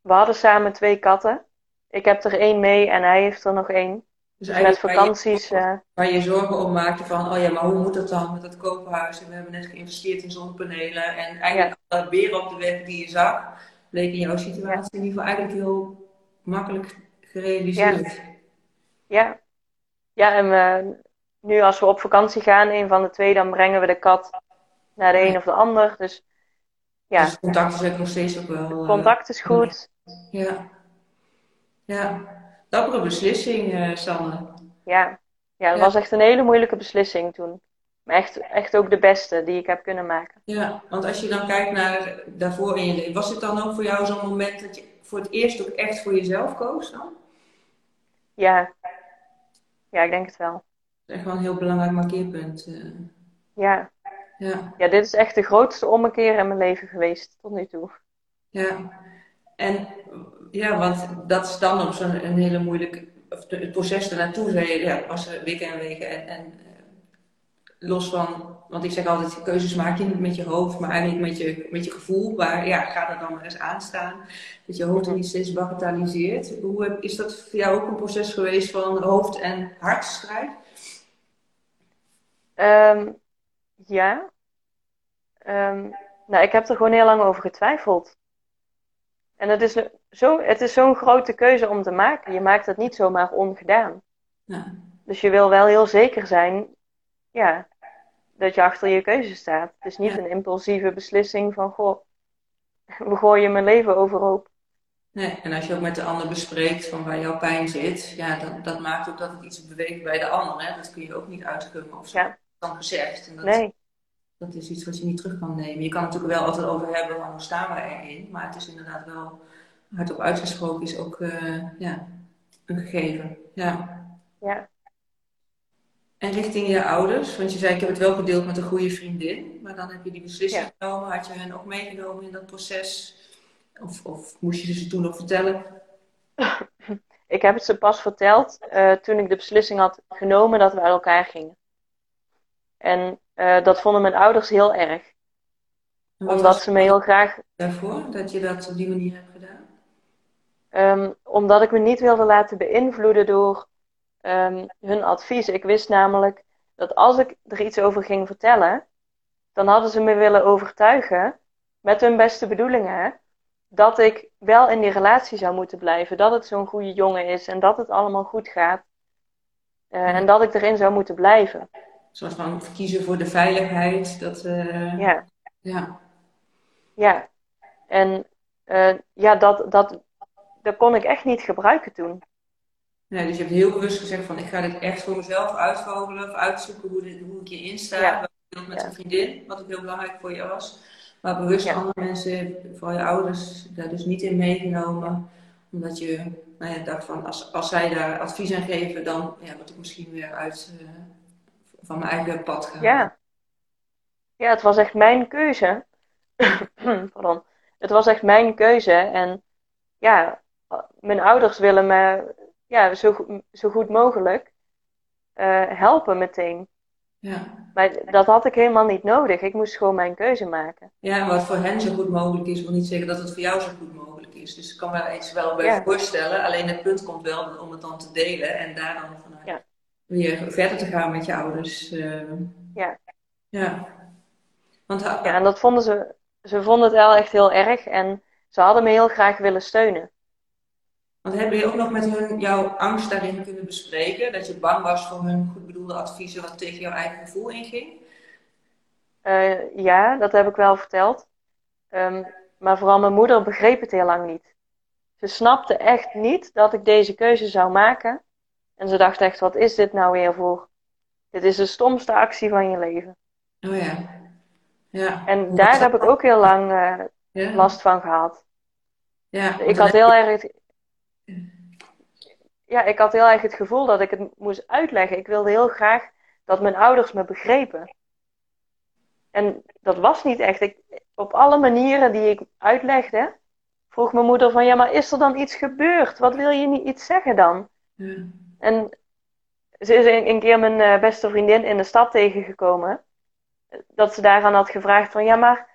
We hadden samen twee katten. Ik heb er één mee en hij heeft er nog één. Dus, met vakanties. Waar je, waar je, zorgen om maakte van, oh ja, maar hoe moet het dan met dat koophuis? En we hebben net geïnvesteerd in zonnepanelen. En eigenlijk ja. alle beren op de weg die je zag, bleek in jouw situatie in ieder geval eigenlijk heel makkelijk gerealiseerd. Ja, ja. ja en we, nu als we op vakantie gaan, een van de twee, dan brengen we de kat naar de een of de ander. Dus ja. Dus contact is ook nog steeds ook wel. Eh, contact is goed. Ja. Ja. Dappere beslissing, uh, Sanne. Ja. ja, dat was echt een hele moeilijke beslissing toen. Maar echt, echt ook de beste die ik heb kunnen maken. Ja, want als je dan kijkt naar daarvoor in je leven, was het dan ook voor jou zo'n moment dat je voor het eerst ook echt voor jezelf koos dan? Ja. Ja, ik denk het wel. is echt wel een heel belangrijk markeerpunt. Uh. Ja. Ja. Ja, dit is echt de grootste ommekeer in mijn leven geweest tot nu toe. Ja. En ja, want dat is dan op zo'n een hele moeilijke... Of het proces ernaartoe, zei je, ja, was weken en weken. En, en uh, los van... Want ik zeg altijd, keuzes maak je niet met je hoofd, maar eigenlijk met je, met je gevoel. Waar, ja, ga er dan maar eens aan staan. Dat je hoofd er niet steeds bagatelliseert. Hoe is dat voor jou ook een proces geweest van hoofd- en hartstrijd? Um, ja. Um, nou, ik heb er gewoon heel lang over getwijfeld. En het is, zo, het is zo'n grote keuze om te maken. Je maakt het niet zomaar ongedaan. Ja. Dus je wil wel heel zeker zijn ja, dat je achter je keuze staat. Het is niet een impulsieve beslissing van, goh, we gooien mijn leven overhoop. Nee, en als je ook met de ander bespreekt van waar jouw pijn zit, ja, dat, dat maakt ook dat het iets beweegt bij de ander. Hè? Dat kun je ook niet uitgummen of zo. Ja. Dan gezegd. En dat, nee. dat is iets wat je niet terug kan nemen. Je kan het natuurlijk wel altijd over hebben van hoe staan we erin, maar het is inderdaad wel hardop uitgesproken is ook uh, ja, een gegeven. Ja. ja. En richting je ouders, want je zei ik heb het wel gedeeld met een goede vriendin, maar dan heb je die beslissing genomen. Had je hen ook meegenomen in dat proces? Of, of moest je ze toen nog vertellen? ik heb het ze pas verteld uh, toen ik de beslissing had genomen dat we uit elkaar gingen. En uh, dat vonden mijn ouders heel erg. Omdat ze me heel graag. Daarvoor dat je dat op die manier hebt gedaan? Um, omdat ik me niet wilde laten beïnvloeden door um, hun advies. Ik wist namelijk dat als ik er iets over ging vertellen, dan hadden ze me willen overtuigen, met hun beste bedoelingen, dat ik wel in die relatie zou moeten blijven. Dat het zo'n goede jongen is en dat het allemaal goed gaat. Uh, en dat ik erin zou moeten blijven. Soort van kiezen voor de veiligheid. Dat, uh... Ja. Ja. Ja. En uh, ja, dat, dat, dat kon ik echt niet gebruiken toen. Nee, dus je hebt heel bewust gezegd van ik ga dit echt voor mezelf uitvogelen of uitzoeken hoe, dit, hoe ik hierin sta. Ja. Met ja. een vriendin, wat ook heel belangrijk voor je was. Maar bewust ja. andere mensen, vooral je ouders, daar dus niet in meegenomen. Omdat je nou ja, dacht van, als, als zij daar advies aan geven, dan ja, word ik misschien weer uit uh, van mijn eigen pad gaan. Ja. ja, het was echt mijn keuze. Pardon. Het was echt mijn keuze. En ja, mijn ouders willen me ja, zo, zo goed mogelijk uh, helpen meteen. Ja. Maar dat had ik helemaal niet nodig. Ik moest gewoon mijn keuze maken. Ja, wat voor hen zo goed mogelijk is, wil niet zeggen dat het voor jou zo goed mogelijk is. Dus ik kan me iets wel bij voorstellen. Alleen het punt komt wel om het dan te delen en daar dan. Weer verder te gaan met je ouders. Uh, ja. Ja. Want, ja, en dat vonden ze, ze vonden het wel echt heel erg en ze hadden me heel graag willen steunen. Want hebben je ook nog met hun jouw angst daarin kunnen bespreken? Dat je bang was voor hun goed bedoelde adviezen wat tegen jouw eigen gevoel inging? Uh, ja, dat heb ik wel verteld. Um, maar vooral mijn moeder begreep het heel lang niet. Ze snapte echt niet dat ik deze keuze zou maken. En ze dacht echt, wat is dit nou weer voor? Dit is de stomste actie van je leven. Oh ja. ja. En daar heb ik ook heel lang uh, ja. last van gehad. Ja, ik had heel erg ja, ik had heel erg het gevoel dat ik het moest uitleggen. Ik wilde heel graag dat mijn ouders me begrepen. En dat was niet echt. Ik, op alle manieren die ik uitlegde, vroeg mijn moeder van ja, maar is er dan iets gebeurd? Wat wil je niet iets zeggen dan? En ze is een, een keer mijn uh, beste vriendin in de stad tegengekomen. Dat ze daaraan had gevraagd van ja, maar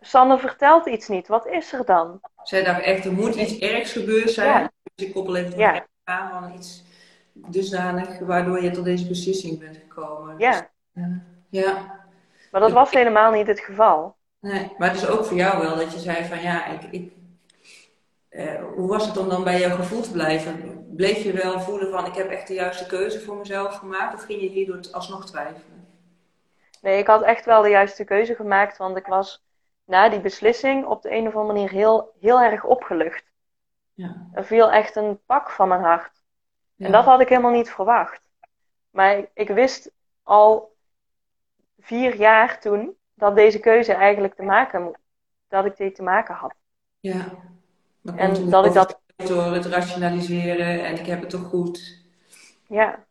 Sanne vertelt iets niet. Wat is er dan? Zij dacht echt, er moet iets ergs gebeurd zijn. Ja. Dus ik koppel even ja. aan van iets dusdanig waardoor je tot deze beslissing bent gekomen. Ja. Dus, ja. Maar dat was helemaal niet het geval. Nee, maar het is ook voor jou wel dat je zei van ja, ik, ik uh, hoe was het om dan bij jouw gevoel te blijven? Bleef je wel voelen van ik heb echt de juiste keuze voor mezelf gemaakt of ging je hierdoor alsnog twijfelen? Nee, ik had echt wel de juiste keuze gemaakt, want ik was na die beslissing op de een of andere manier heel, heel erg opgelucht. Ja. Er viel echt een pak van mijn hart. En dat had ik helemaal niet verwacht. Maar ik, ik, wist al vier jaar toen dat deze keuze eigenlijk te maken, dat ik die te maken had. Ja. En dat ik dat. Door het rationaliseren en ik heb het toch goed. Ja.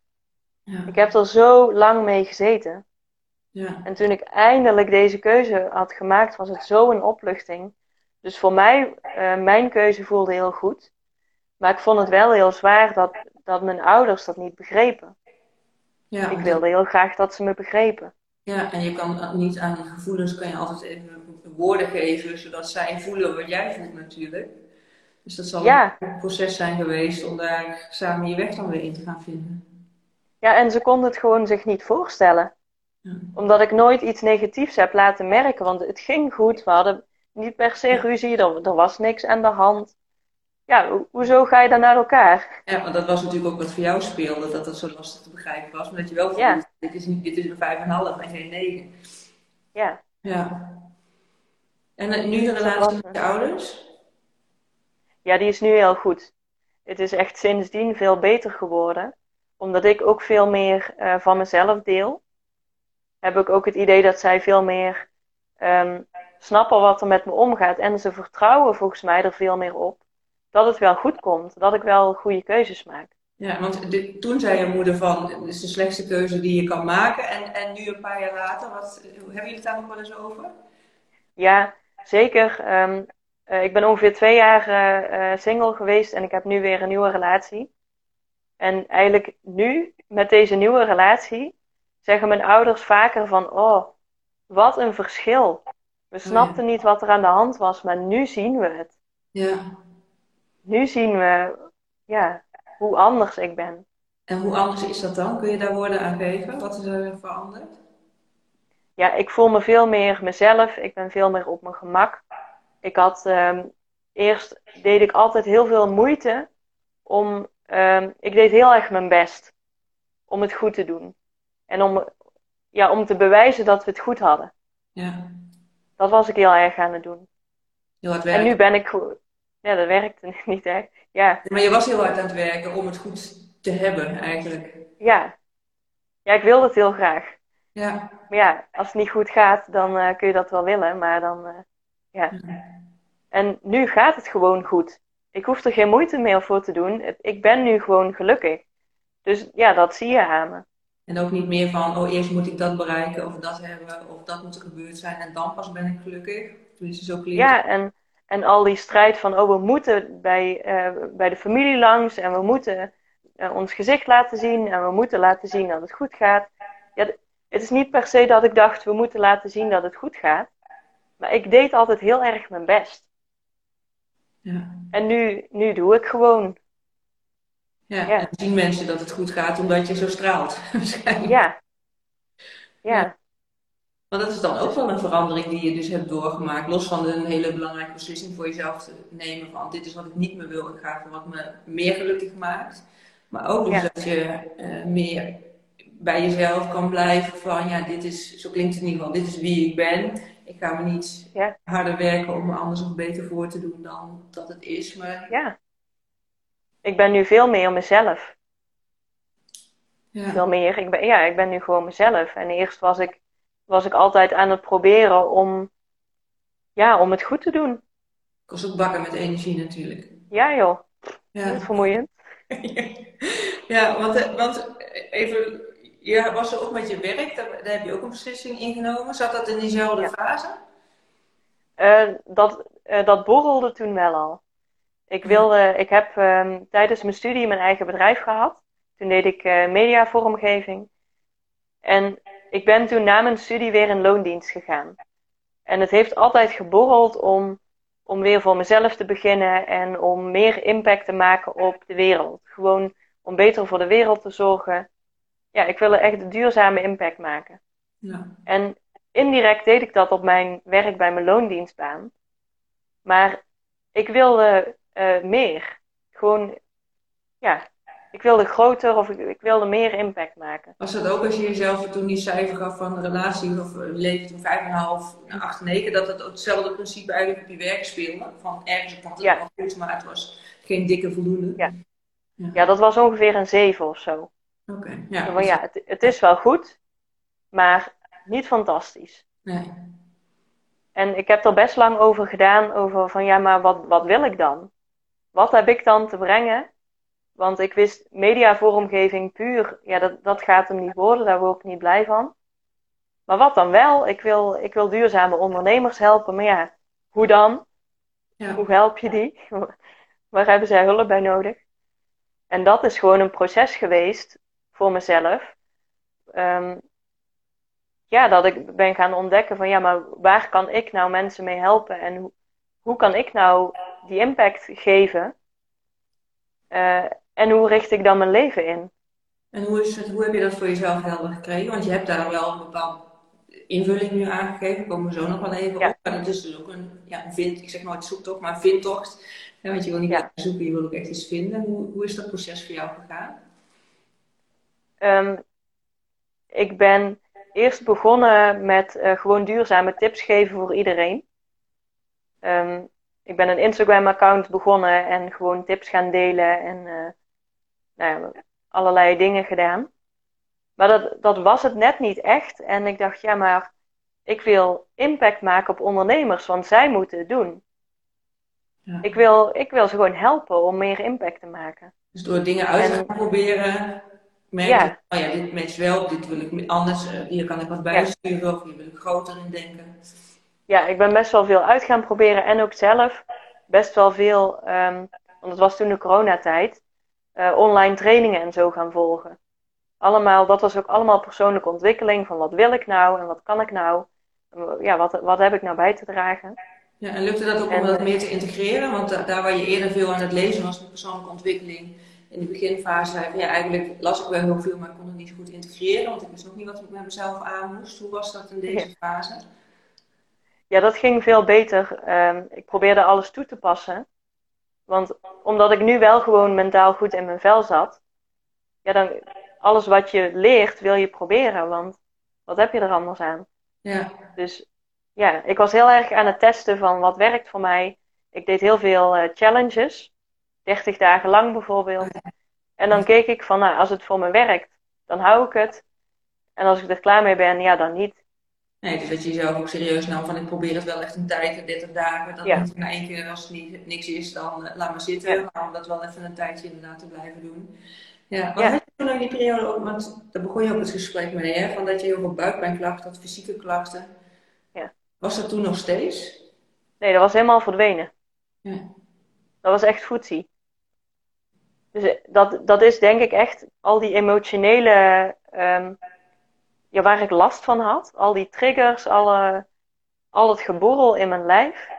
Ja. Ik heb er zo lang mee gezeten. Ja. En toen ik eindelijk deze keuze had gemaakt, was het zo een opluchting. Dus voor mij, uh, mijn keuze voelde heel goed. Maar ik vond het wel heel zwaar dat, dat mijn ouders dat niet begrepen. Ja, ik wilde heel graag dat ze me begrepen. Ja, en je kan niet aan die gevoelens kan je altijd even woorden geven, zodat zij voelen wat jij voelt natuurlijk. Dus dat zal een proces zijn geweest om daar samen je weg dan weer in te gaan vinden. Ja, en ze konden het gewoon zich niet voorstellen. Ja. Omdat ik nooit iets negatiefs heb laten merken, want het ging goed. We hadden niet per se ruzie, er, er was niks aan de hand. Ja, hoezo ga je dan naar elkaar? Ja, want dat was natuurlijk ook wat voor jou speelde, dat dat zo lastig te begrijpen was. Maar dat je wel voelt, dit, is niet, dit is een 5,5 en geen 9. Ja. Ja. En uh, nu de relatie met je ouders? Ja, die is nu heel goed. Het is echt sindsdien veel beter geworden. Omdat ik ook veel meer uh, van mezelf deel. Heb ik ook het idee dat zij veel meer um, snappen wat er met me omgaat. En ze vertrouwen volgens mij er veel meer op. Dat het wel goed komt. Dat ik wel goede keuzes maak. Ja, want toen zei je moeder van, het is de slechtste keuze die je kan maken. En, en nu een paar jaar later, wat, hebben jullie het daar nog wel eens over? Ja, zeker. Um, uh, ik ben ongeveer twee jaar uh, single geweest en ik heb nu weer een nieuwe relatie. En eigenlijk nu, met deze nieuwe relatie, zeggen mijn ouders vaker van, oh, wat een verschil. We oh snapten niet wat er aan de hand was, maar nu zien we het. Ja. Nu zien we, ja, hoe anders ik ben. En hoe anders is dat dan? Kun je daar woorden aan geven? Wat is er veranderd? Ja, ik voel me veel meer mezelf. Ik ben veel meer op mijn gemak. Ik had um, eerst deed ik altijd heel veel moeite om. Um, ik deed heel erg mijn best om het goed te doen. En om, ja, om te bewijzen dat we het goed hadden. Ja. Dat was ik heel erg aan het doen. Heel hard werken. En nu ben ik goed. Ja, dat werkte niet echt. Ja. Maar je was heel hard aan het werken om het goed te hebben, eigenlijk. Ja. Ja, ik wilde het heel graag. Ja. Maar ja, als het niet goed gaat, dan uh, kun je dat wel willen. Maar dan, uh, ja. En nu gaat het gewoon goed. Ik hoef er geen moeite meer voor te doen. Ik ben nu gewoon gelukkig. Dus ja, dat zie je aan me. En ook niet meer van, oh eerst moet ik dat bereiken of dat hebben of dat moet er gebeurd zijn en dan pas ben ik gelukkig. Tenminste, zo klinkt Ja, en, en al die strijd van, oh we moeten bij, uh, bij de familie langs en we moeten uh, ons gezicht laten zien en we moeten laten zien dat het goed gaat. Ja, het is niet per se dat ik dacht, we moeten laten zien dat het goed gaat. Maar ik deed altijd heel erg mijn best. Ja. En nu, nu doe ik gewoon. Ja, ja. en zien mensen dat het goed gaat omdat je zo straalt. Ja. ja. Want dat is dan ook wel een verandering die je dus hebt doorgemaakt. Los van een hele belangrijke beslissing voor jezelf te nemen van dit is wat ik niet meer wil. Ik ga voor wat me meer gelukkig maakt. Maar ook dus dat je uh, meer bij jezelf kan blijven van ja, dit is, zo klinkt het in ieder geval, dit is wie ik ben. Ik ga me niet ja. harder werken om me anders of beter voor te doen dan dat het is. Maar... Ja. Ik ben nu veel meer mezelf. Ja. Veel meer. Ik ben, ja, ik ben nu gewoon mezelf. En eerst was ik, was ik altijd aan het proberen om, ja, om het goed te doen. Kost ook bakken met energie natuurlijk. Ja joh. Ja. Dat vermoeiend. ja, want, want even je was er ook met je werk, daar, daar, heb je ook een beslissing ingenomen. Zat dat in diezelfde fase? Uh, dat, uh, dat borrelde toen wel al. Ik, wilde, ik heb uh, tijdens mijn studie mijn eigen bedrijf gehad. Toen deed ik uh, mediavormgeving. En ik ben toen na mijn studie weer in loondienst gegaan. En het heeft altijd geborreld om, om weer voor mezelf te beginnen en om meer impact te maken op de wereld. Gewoon om beter voor de wereld te zorgen ja, ik wil echt een duurzame impact maken. Ja. En indirect deed ik dat op mijn werk bij mijn loondienstbaan. Maar ik wilde uh, meer. Gewoon, ja, ik wilde groter of ik, ik, wilde meer impact maken. Was dat ook als je jezelf toen die cijfer gaf van de relatie of leven toen 5,5 naar 8, 9, dat het hetzelfde principe eigenlijk op je werk speelde? Van ergens op het ja. goed, maar het was geen dikke voldoende. Ja. ja. Ja. dat was ongeveer een 7 of zo. Oké. ja. Van, ja, het, het, is wel goed, maar niet fantastisch. Nee. En ik heb er best lang over gedaan, over van ja, maar wat, wat wil ik dan? Wat heb ik dan te brengen Want ik wist mediavormgeving puur, ja, dat, dat gaat hem niet worden, daar word ik niet blij van. Maar wat dan wel? Ik wil, ik wil duurzame ondernemers helpen, maar ja, hoe dan? Ja. Hoe help je die? Waar hebben zij hulp bij nodig? En dat is gewoon een proces geweest voor mezelf. Ehm, ja, dat ik ben gaan ontdekken van ja, maar waar kan ik nou mensen mee helpen en hoe, hoe kan ik nou die impact geven? Uh, en hoe richt ik dan mijn leven in? En hoe, is het, hoe heb je dat voor jezelf helder gekregen? Want je hebt daar wel een bepaalde invulling nu aangegeven, komen we zo nog wel even op. Maar dat is dus ook een, ja, een vind, ik zeg nooit zoektocht, maar een vindtocht. Ja, want je wil niet ja. zoeken, je wil ook echt iets vinden. Hoe, hoe is dat proces voor jou gegaan? Um, ik ben eerst begonnen met uh, gewoon duurzame tips geven voor iedereen. Um, ik ben een Instagram-account begonnen en gewoon tips gaan delen en uh, nou ja, allerlei dingen gedaan. Maar dat, dat was het net niet echt. En ik dacht, ja, maar ik wil impact maken op ondernemers, want zij moeten het doen. Ja. Ik, wil, ik wil ze gewoon helpen om meer impact te maken. Dus door dingen uit te proberen, ja. oh ja, dit matcht wel, dit wil ik anders, uh, hier kan ik wat bijsturen ja. of hier wil ik groter in denken. Ja, ik ben best wel veel uit gaan proberen en ook zelf best wel veel, um, want het was toen de coronatijd, uh, online trainingen en zo gaan volgen. Allemaal, dat was ook allemaal persoonlijke ontwikkeling van wat wil ik nou en wat kan ik nou, ja, wat, wat heb ik nou bij te dragen. Ja, en lukte dat ook om dat meer te integreren? Want daar waar je eerder veel aan het lezen was met persoonlijke ontwikkeling, in de beginfase zei van ja, eigenlijk las ik wel heel veel, maar ik kon het niet goed integreren, want ik wist nog niet wat ik met mezelf aan moest. Hoe was dat in deze fase? Ja, dat ging veel beter. Um, ik probeerde alles toe te passen. Want omdat ik nu wel gewoon mentaal goed in mijn vel zat, ja, dan alles wat je leert wil je proberen, want wat heb je er anders aan? Ja. Dus ja, ik was heel erg aan het testen van wat werkt voor mij. Ik deed heel veel uh, challenges, 30 dagen lang bijvoorbeeld. En dan keek ik van, nou, als het voor me werkt, dan hou ik het. En als ik er klaar mee ben, ja, dan niet. Nee, dus dat je jezelf ook serieus nam van ik probeer het wel echt een tijd, 30 dagen. Dat ja. niet in één keer als het niet, niks is, dan uh, laat maar zitten. Ja. Maar om dat wel even een tijdje inderdaad te blijven doen. Ja, wat ja. had je toen in die periode ook, want daar begon je ook het gesprek mee, hè? Van dat je heel veel buikpijnklachten had, fysieke klachten. Ja. Was dat toen nog steeds? Nee, dat was helemaal verdwenen. Ja. Dat was echt voetzie. Dus eh, dat, dat is denk ik echt al die emotionele um, ja, waar ik last van had. Al die triggers, alle, al het geborrel in mijn lijf.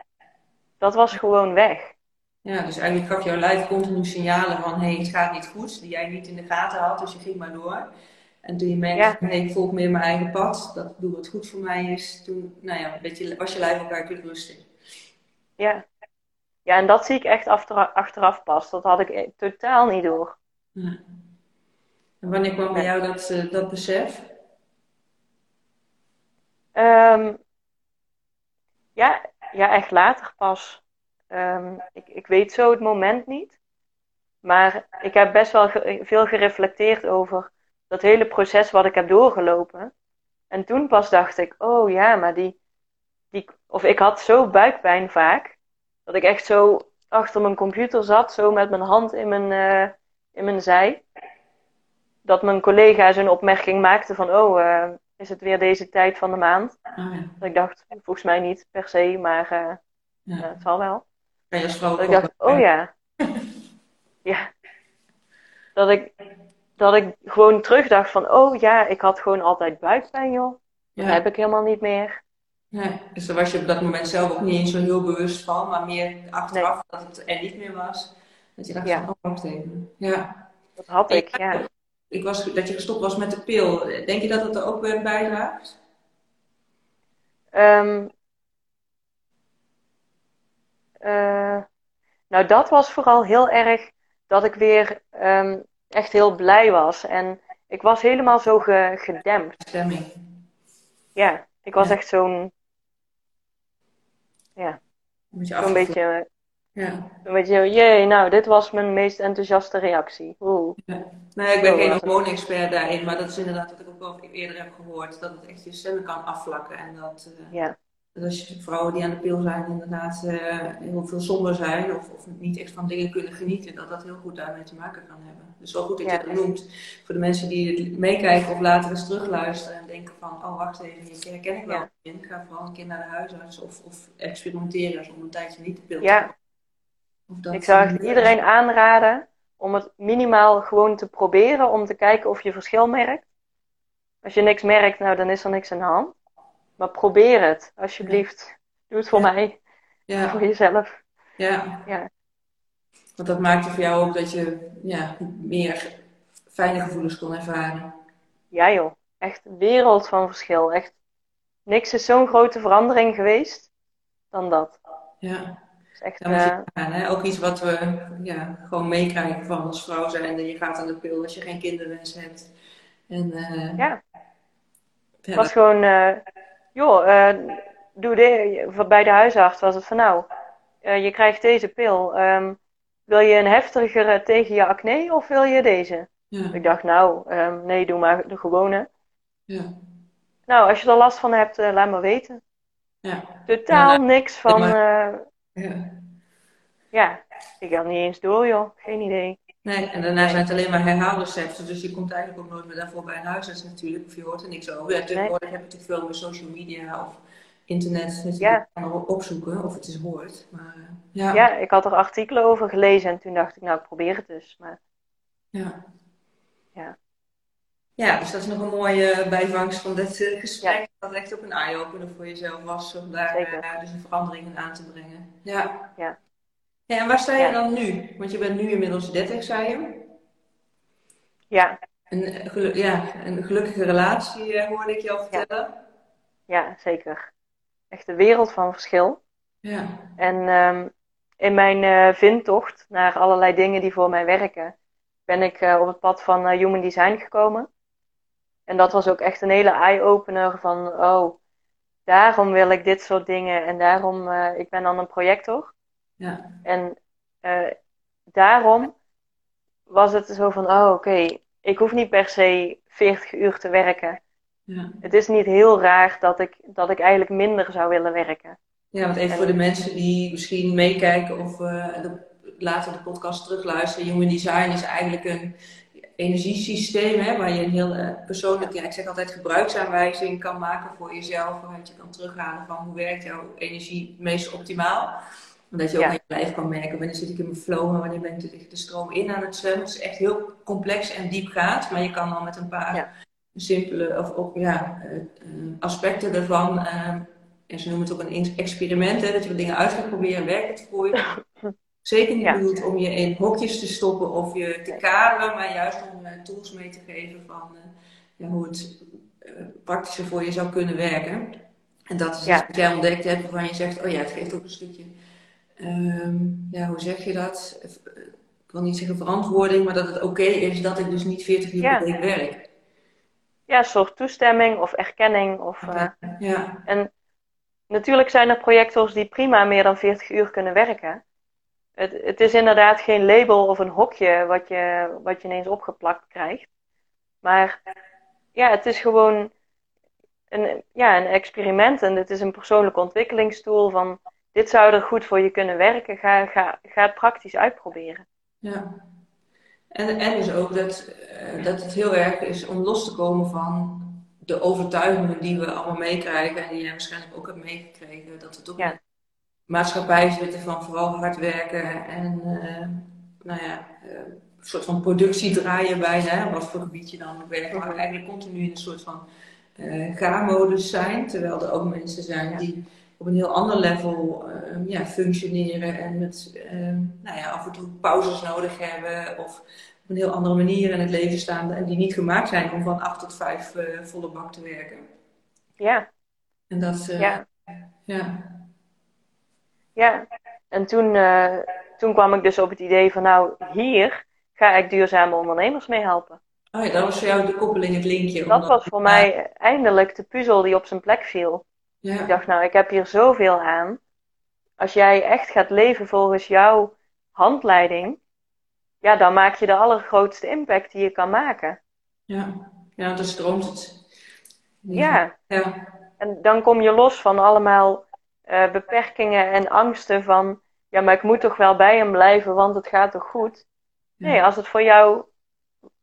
Dat was gewoon weg. Ja, dus eigenlijk gaf jouw lijf continu signalen van hé, hey, het gaat niet goed, die jij niet in de gaten had, dus je ging maar door. En toen je merkte, ja. hey, ik volg meer mijn eigen pad, dat doe wat goed voor mij is, toen nou ja, je, was je lijf ook eigenlijk rustig. Ja. Ja, en dat zie ik echt achteraf, pas. Dat had ik e-, totaal niet door. Ja. En wanneer kwam bij jou dat, uh, dat besef? Um, ja, ja, echt later pas. Um, ik, ik weet zo het moment niet. Maar ik heb best wel veel gereflecteerd over dat hele proces wat ik heb doorgelopen. En toen pas dacht ik, oh ja, maar die, die. Of ik had zo buikpijn vaak. Dat ik echt zo achter mijn computer zat, zo met mijn hand in mijn, uh, in mijn zij. Dat mijn collega zijn opmerking maakte van, oh, uh, is het weer deze tijd van de maand? Oh, ja. Dat ik dacht, volgens mij niet per se, maar uh, ja. het zal wel. Ben je dat ik dacht, oh ja. ja. Dat ik, dat ik gewoon terugdacht van, oh ja, ik had gewoon altijd buikpijn, joh. Dat heb ik helemaal niet meer. Ja, dus daar was je op dat moment zelf ook niet eens zo heel bewust van, maar meer achteraf dat het er niet meer was. Dat je dacht ja. van, oh, wacht even. Ja. Dat had ik, ja. Ik was, dat je gestopt was met de pil. Denk je dat het er ook weer bijdraagt? Um, uh, nou, dat was vooral heel erg dat ik weer um, echt heel blij was. En ik was helemaal zo ge gedempt. Stemming. Ja, ik was echt zo'n. Ja. Zo'n beetje. Ja. Een beetje, jee, nou, dit was mijn meest enthousiaste reactie. Oeh. Ja. Nee, ik ben geen hormoonexpert daarin, maar dat is inderdaad wat ik ook wel eerder heb gehoord. Dat het echt je stemmen kan afvlakken en dat. Uh, ja. dat als je vrouwen die aan de pil zijn inderdaad uh, heel veel somber zijn of, of, niet echt van dingen kunnen genieten, dat dat heel goed daarmee te maken kan hebben. Dus wel goed dat je dat noemt. Voor de mensen die meekijken of later eens terugluisteren en denken van, oh wacht even, hier herken ik wel in. Ga vooral een keer naar de huisarts of, of experimenteren om een tijdje niet te ja. ik zou echt iedereen aanraden om het minimaal gewoon te proberen om te kijken of je verschil merkt. Als je niks merkt, nou dan is er niks aan de hand. Maar probeer het, alsjeblieft. Doe het voor mij. Ja. Voor jezelf. Ja. ja. Want dat maakte voor jou ook dat je ja, meer fijne gevoelens kon ervaren. Ja joh, echt wereld van verschil. Echt, niks is zo'n grote verandering geweest dan dat. Ja. Is echt, ja, uh... hè? Ook iets wat we ja, gewoon meekrijgen van als vrouw zijn. Je gaat aan de pil als je geen kinderwens hebt. En, uh... ja. Het was gewoon, uh, joh, doe de, bij de huisarts was het van nou, je krijgt deze pil. Um, wil je een heftigere tegen je acne of wil je deze? Ja. Ik dacht, nou, um, nee, doe maar de gewone. Ja. Nou, als je er last van hebt, uh, laat me weten. Ja. Totaal nou, niks van. ja. ja, ik had niet eens door, joh. Geen idee. Nee, en daarna zijn het alleen maar herhaalrecepten. Dus je komt eigenlijk ook nooit meer daarvoor bij een huisarts natuurlijk. Of je hoort er niks over. Ja, tegenwoordig heb je natuurlijk veel meer social media of internet. Dus kan opzoeken of het is hoort. Maar, uh, ja. ja, ik had er artikelen over gelezen en toen dacht ik, nou, ik probeer het dus. Maar... Ja. ja. Ja, dus dat is nog een mooie bijvangst van dit uh, gesprek. Ja. Dat echt ook een eye-opener voor jezelf was om daar uh, dus een verandering in aan te brengen. Ja. ja. Ja, en waar sta je dan nu? Want je bent nu inmiddels 30, zei je. Ja. Een, ja, een gelukkige relatie hoorde ik je al vertellen. Ja. zeker. Echt een wereld van verschil. Ja. En um, in mijn uh, vindtocht naar allerlei dingen die voor mij werken, ben ik uh, op het pad van Human Design gekomen. En dat was ook echt een hele eye-opener van, oh, daarom wil ik dit soort dingen en daarom, ik ben dan een projector. Ja. En daarom was het zo van, oh oké, ik hoef niet per se 40 uur te werken. Ja. Het is niet heel raar dat ik, dat ik eigenlijk minder zou willen werken. Ja, want even voor de mensen die misschien meekijken of uh, de, later de podcast terugluisteren. Human Design is eigenlijk een energiesysteem hè, waar je een heel uh, persoonlijk, ja, ik zeg altijd gebruiksaanwijzing kan maken voor jezelf. Waaruit je kan terughalen van hoe werkt jouw energie het meest optimaal omdat je ook ja. aan je lijf kan merken, wanneer zit ik in mijn flow en wanneer ben ik de, de stroom in aan het zwemmen. Het is echt heel complex en diep gaat, maar je kan dan met een paar simpele of, of ja, uh, aspecten ervan, uh, en ze noemen het ook een experiment, hè, dat je dingen uit gaat proberen werken te gooien. Zeker niet bedoeld om je in hokjes te stoppen of je te kaderen, maar juist om tools mee te geven van ja, hoe het praktischer voor je zou kunnen werken. En dat is ja. wat jij ontdekt hebt, waarvan je zegt, oh ja, het geeft ook een stukje um, ja, hoe zeg je dat? Ik wil niet zeggen verantwoording, maar dat het oké is dat ik dus niet 40 uur per week werk. Ja, soort toestemming of erkenning. Of, uh, ja. En natuurlijk zijn er projectors die prima meer dan 40 uur kunnen werken. Het, het is inderdaad geen label of een hokje wat je, wat je ineens opgeplakt krijgt. Maar ja, het is gewoon een, ja, een experiment en het is een persoonlijke ontwikkelingstool van dit zou er goed voor je kunnen werken. Ga, ga, ga het praktisch uitproberen. Ja. En, en dus ook dat, uh, dat het heel erg is om los te komen van de overtuigingen die we allemaal meekrijgen. En die jij waarschijnlijk ook hebt meegekregen. Dat we toch ja. maatschappij zitten van vooral hard werken. En uh, nou ja, uh, een soort van productie draaien bijna. Wat voor gebied je dan werkt. Maar eigenlijk continu in een soort van ga-modus zijn. Terwijl er ook mensen zijn die op een heel ander level uh, ja, functioneren en met uh, nou ja, af en toe pauzes nodig hebben of op een heel andere manier in het leven staan en die niet gemaakt zijn om van 8 tot 5 uh, eh, volle bak te werken. Ja. En dat, eh, ja. ja. Ja, en toen, toen kwam ik dus op het idee van nou, hier ga ik duurzame ondernemers mee helpen. Oh ja, dat was voor jou de koppeling, het linkje. Dat was voor mij eindelijk de puzzel die op zijn plek viel. Ja. Ik dacht, nou, ik heb hier zoveel aan. Als jij echt gaat leven volgens jouw handleiding, ja, dan maak je de allergrootste impact die je kan maken. Ja, ja dan stroomt het. Ja. ja. En dan kom je los van allemaal uh, beperkingen en angsten van, ja, maar ik moet toch wel bij hem blijven, want het gaat toch goed. Nee, als het voor jou,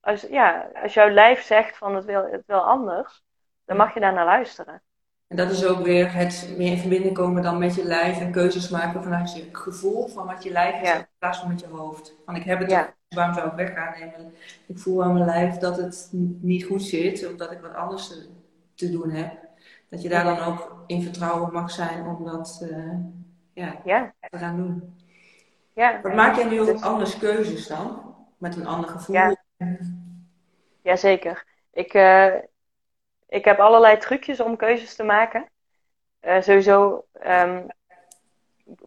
als, ja, als jouw lijf zegt van het wil, het wil anders, dan mag je daar naar luisteren. En dat is ook weer het meer in verbinding komen dan met je lijf en keuzes maken vanuit je gevoel van wat je lijf is in plaats van met je hoofd. Van ik heb het, ja. waarom zou ik weggaan? nemen? ik voel aan mijn lijf dat het niet goed zit, omdat ik wat anders te, te doen heb. Dat je daar dan ook in vertrouwen mag zijn om dat uh, ja, ja. te gaan doen. Ja. Wat maak jij nu ook dus- anders keuzes dan? Met een ander gevoel? Ja. Jazeker. Ik, uh, ik heb allerlei trucjes om keuzes te maken. Uh, sowieso um,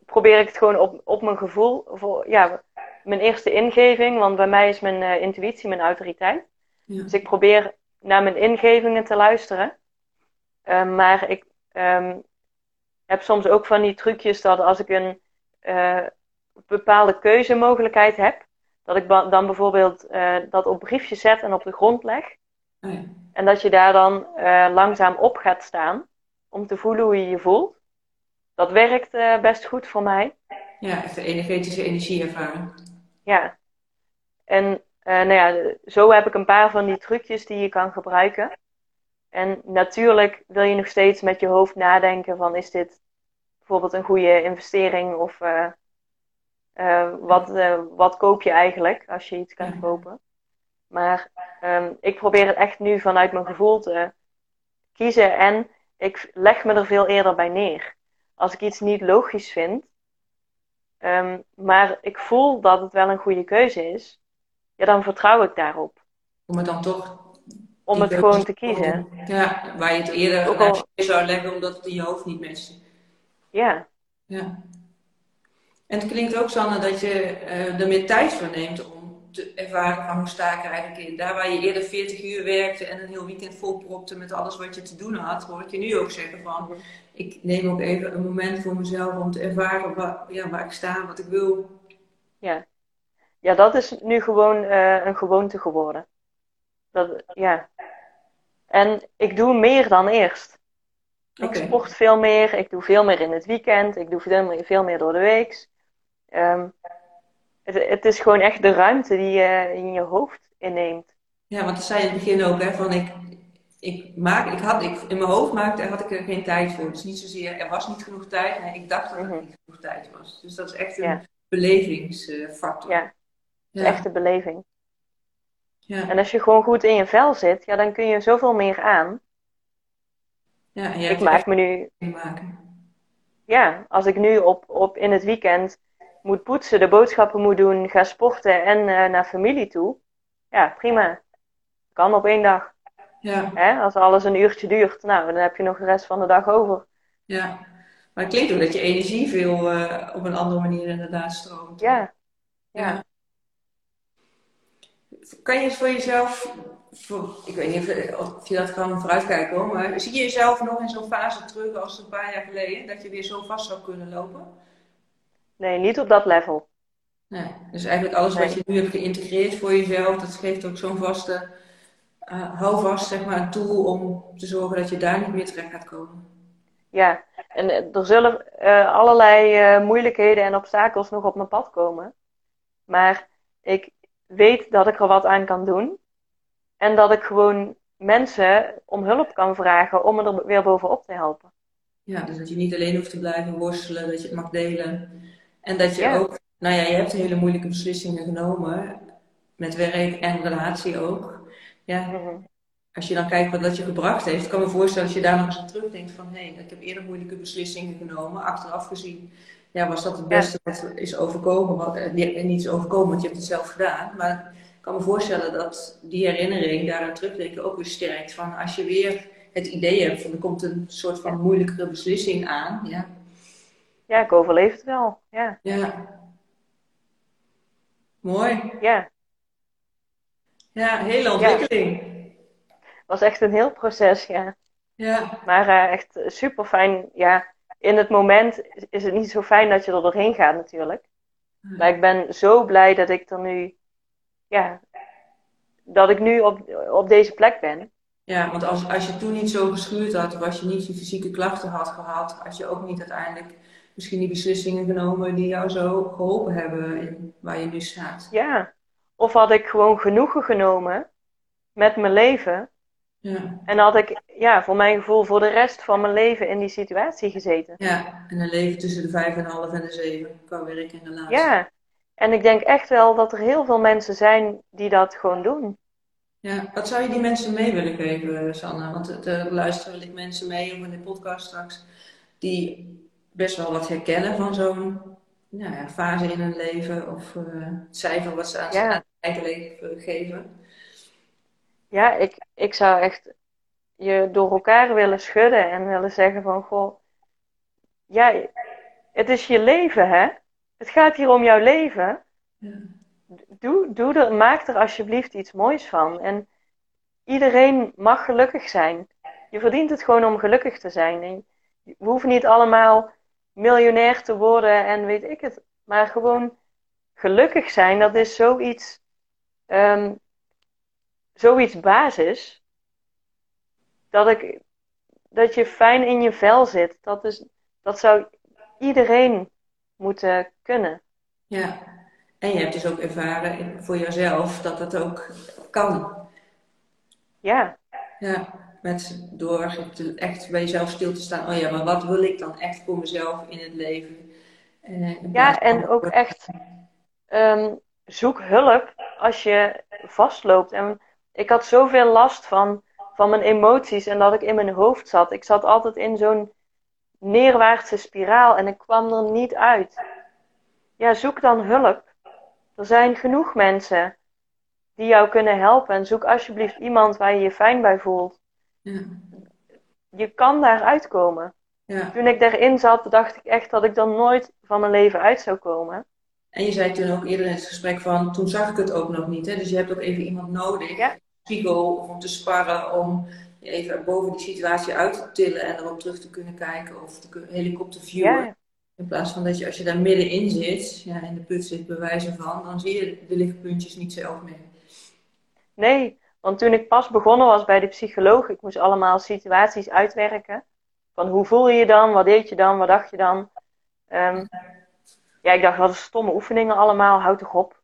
probeer ik het gewoon op, op mijn gevoel. Voor, ja, mijn eerste ingeving, want bij mij is mijn uh, intuïtie mijn autoriteit. Ja. Dus ik probeer naar mijn ingevingen te luisteren. Uh, maar ik um, heb soms ook van die trucjes dat als ik een bepaalde keuzemogelijkheid heb, dat ik dan bijvoorbeeld dat op briefjes zet en op de grond leg. Oh ja. En dat je daar dan uh, langzaam op gaat staan om te voelen hoe je je voelt. Dat werkt uh, best goed voor mij. Ja, echt de energetische energie ervaren. Ja. En uh, nou ja, zo heb ik een paar van die trucjes die je kan gebruiken. En natuurlijk wil je nog steeds met je hoofd nadenken van is dit bijvoorbeeld een goede investering of wat, wat koop je eigenlijk als je iets kan kopen. Maar um, ik probeer het echt nu vanuit mijn gevoel te kiezen en ik leg me er veel eerder bij neer. Als ik iets niet logisch vind, um, maar ik voel dat het wel een goede keuze is, ja, dan vertrouw ik daarop. Om het dan toch. Om het gewoon te kiezen. Ja, waar je het eerder ook al... zou leggen omdat het in je hoofd niet matcht. Ja. ja. En het klinkt ook, Sanne, dat je uh, er meer tijd voor neemt om te ervaren van hoe sta ik er eigenlijk in. Daar waar je eerder 40 uur werkte en een heel weekend volpropte met alles wat je te doen had, hoor ik je nu ook zeggen van, ik neem ook even een moment voor mezelf om te ervaren waar, ja, waar ik sta, wat ik wil. Ja, ja dat is nu gewoon uh, een gewoonte geworden. Dat, ja. En ik doe meer dan eerst. Ik sport veel meer, ik doe veel meer in het weekend, ik doe veel meer, veel meer door de week. Um, het, het is gewoon echt de ruimte die je in je hoofd inneemt. Ja, want dat zei je in het begin ook, hè, van ik, ik maak, ik had, ik, in mijn hoofd maakte, had ik er geen tijd voor. Dus niet zozeer, er was niet genoeg tijd, nee, ik dacht dat er mhm. niet genoeg tijd was. Dus dat is echt een belevingsfactor. Ja, het is echt een beleving. Ja. En als je gewoon goed in je vel zit, ja, dan kun je zoveel meer aan. Ja, en ik maak me nu. Maken. Ja, als ik nu op, op in het weekend moet poetsen, de boodschappen moet doen, ga sporten en uh, naar familie toe. Ja, prima. Kan op één dag. Ja. Hè? Als alles een uurtje duurt, nou, dan heb je nog de rest van de dag over. Ja, maar het klinkt ook dat je energie veel uh, op een andere manier inderdaad stroomt. Ja. ja. Kan je voor jezelf, voor, ik weet niet of je dat kan vooruitkijken hoor, maar zie je jezelf nog in zo'n fase terug als een paar jaar geleden, dat je weer zo vast zou kunnen lopen? Nee, niet op dat level. Nee, dus eigenlijk alles wat je nu hebt geïntegreerd voor jezelf, dat geeft ook zo'n vaste, uh, houvast, zeg maar, een tool om te zorgen dat je daar niet meer terecht gaat komen. Ja, en eh, er zullen uh, allerlei uh, moeilijkheden en obstakels nog op mijn pad komen. Maar ik weet dat ik er wat aan kan doen. En dat ik gewoon mensen om hulp kan vragen om me er weer bovenop te helpen. Ja, dus dat je niet alleen hoeft te blijven worstelen, dat je het mag delen. En dat je ook, nou ja, je hebt hele moeilijke beslissingen genomen. Met werk en relatie ook. Ja. Mhm. Als je dan kijkt wat dat je gebracht heeft, kan me voorstellen als je daar nog eens aan terugdenkt van hé, hey, ik heb eerder moeilijke beslissingen genomen, achteraf gezien. Ja, was dat het beste wat is overkomen? Wat, eh, niet is overkomen, want je hebt het zelf gedaan. Maar ik kan me voorstellen dat die herinnering daaraan terugdenken ook weer sterkt. Van als je weer het idee hebt van er komt een soort van moeilijkere beslissing aan. Ja, ja, ik overleef het wel. Ja. ja. Mooi. Ja. Ja, hele ontwikkeling. Het was echt een heel proces, ja. Ja. Maar uh, echt super fijn. Ja, in het moment is het niet zo fijn dat je er doorheen gaat natuurlijk. Maar ik ben zo blij dat ik er nu, ja, dat ik nu op, op deze plek ben. Ja, want als, als je toen niet zo geschuurd had, of als je niet die fysieke klachten had gehad, had je ook niet uiteindelijk misschien die beslissingen genomen die jou zo geholpen hebben in waar je nu staat. Ja, of had ik gewoon genoegen genomen met mijn leven. Ja. En had ik, ja, voor mijn gevoel, voor de rest van mijn leven in die situatie gezeten. Ja, en een leven tussen de vijf en half en de zeven qua werk en relatie. Ja, en ik denk echt wel dat er heel veel mensen zijn die dat gewoon doen. Ja, wat zou je die mensen mee willen geven, Sanne? Want er luisteren wellicht mensen mee of in de podcast straks die best wel wat herkennen van zo'n nou ja, fase in hun leven of uh, het cijfer wat ze aan Ja. hun eigen leven geven. Ja, ik, ik zou echt je door elkaar willen schudden en willen zeggen van, goh, ja, het is je leven, hè? Het gaat hier om jouw leven. Ja. Doe, doe er, maak er alsjeblieft iets moois van. En iedereen mag gelukkig zijn. Je verdient het gewoon om gelukkig te zijn. We hoeven niet allemaal miljonair te worden en weet ik het. Maar gewoon gelukkig zijn, dat is zoiets, ehm, zoiets basis. Dat, ik, dat je fijn in je vel zit. Dat, is, dat zou iedereen moeten kunnen. Ja, en je hebt dus ook ervaren in- voor jezelf dat dat ook kan. Ja, Ja, met, door te- echt bij jezelf stil te staan. Oh ja, maar wat wil ik dan echt voor mezelf in het leven? Eh, ja en ook echt ehm, zoek hulp als je vastloopt. En ik had zoveel last van, van mijn emoties en dat ik in mijn hoofd zat. Ik zat altijd in zo'n neerwaartse spiraal en ik kwam er niet uit. Ja, zoek dan hulp. Er zijn genoeg mensen die jou kunnen helpen. En zoek alsjeblieft iemand waar je je fijn bij voelt. Ja, Je kan daar uitkomen. ja. Toen ik daarin zat, dacht ik echt dat ik er nooit van mijn leven uit zou komen. En je zei toen ook eerder in het gesprek van, toen zag ik het ook nog niet. Hè? Dus je hebt ook even iemand nodig, Ja. spiegel of om te sparren, om je even boven die situatie uit te tillen en erop terug te kunnen kijken of te helikopterviewen. Ja, In plaats van dat je als je daar middenin zit, ja, in de put zit bij wijze van, dan zie je de lichtpuntjes niet zelf meer. nee. Want toen ik pas begonnen was bij de psycholoog, ik moest allemaal situaties uitwerken. Van hoe voel je je dan? Wat deed je dan? Wat dacht je dan? Ehm, ja, ik dacht, wat een stomme oefeningen allemaal, houd toch op.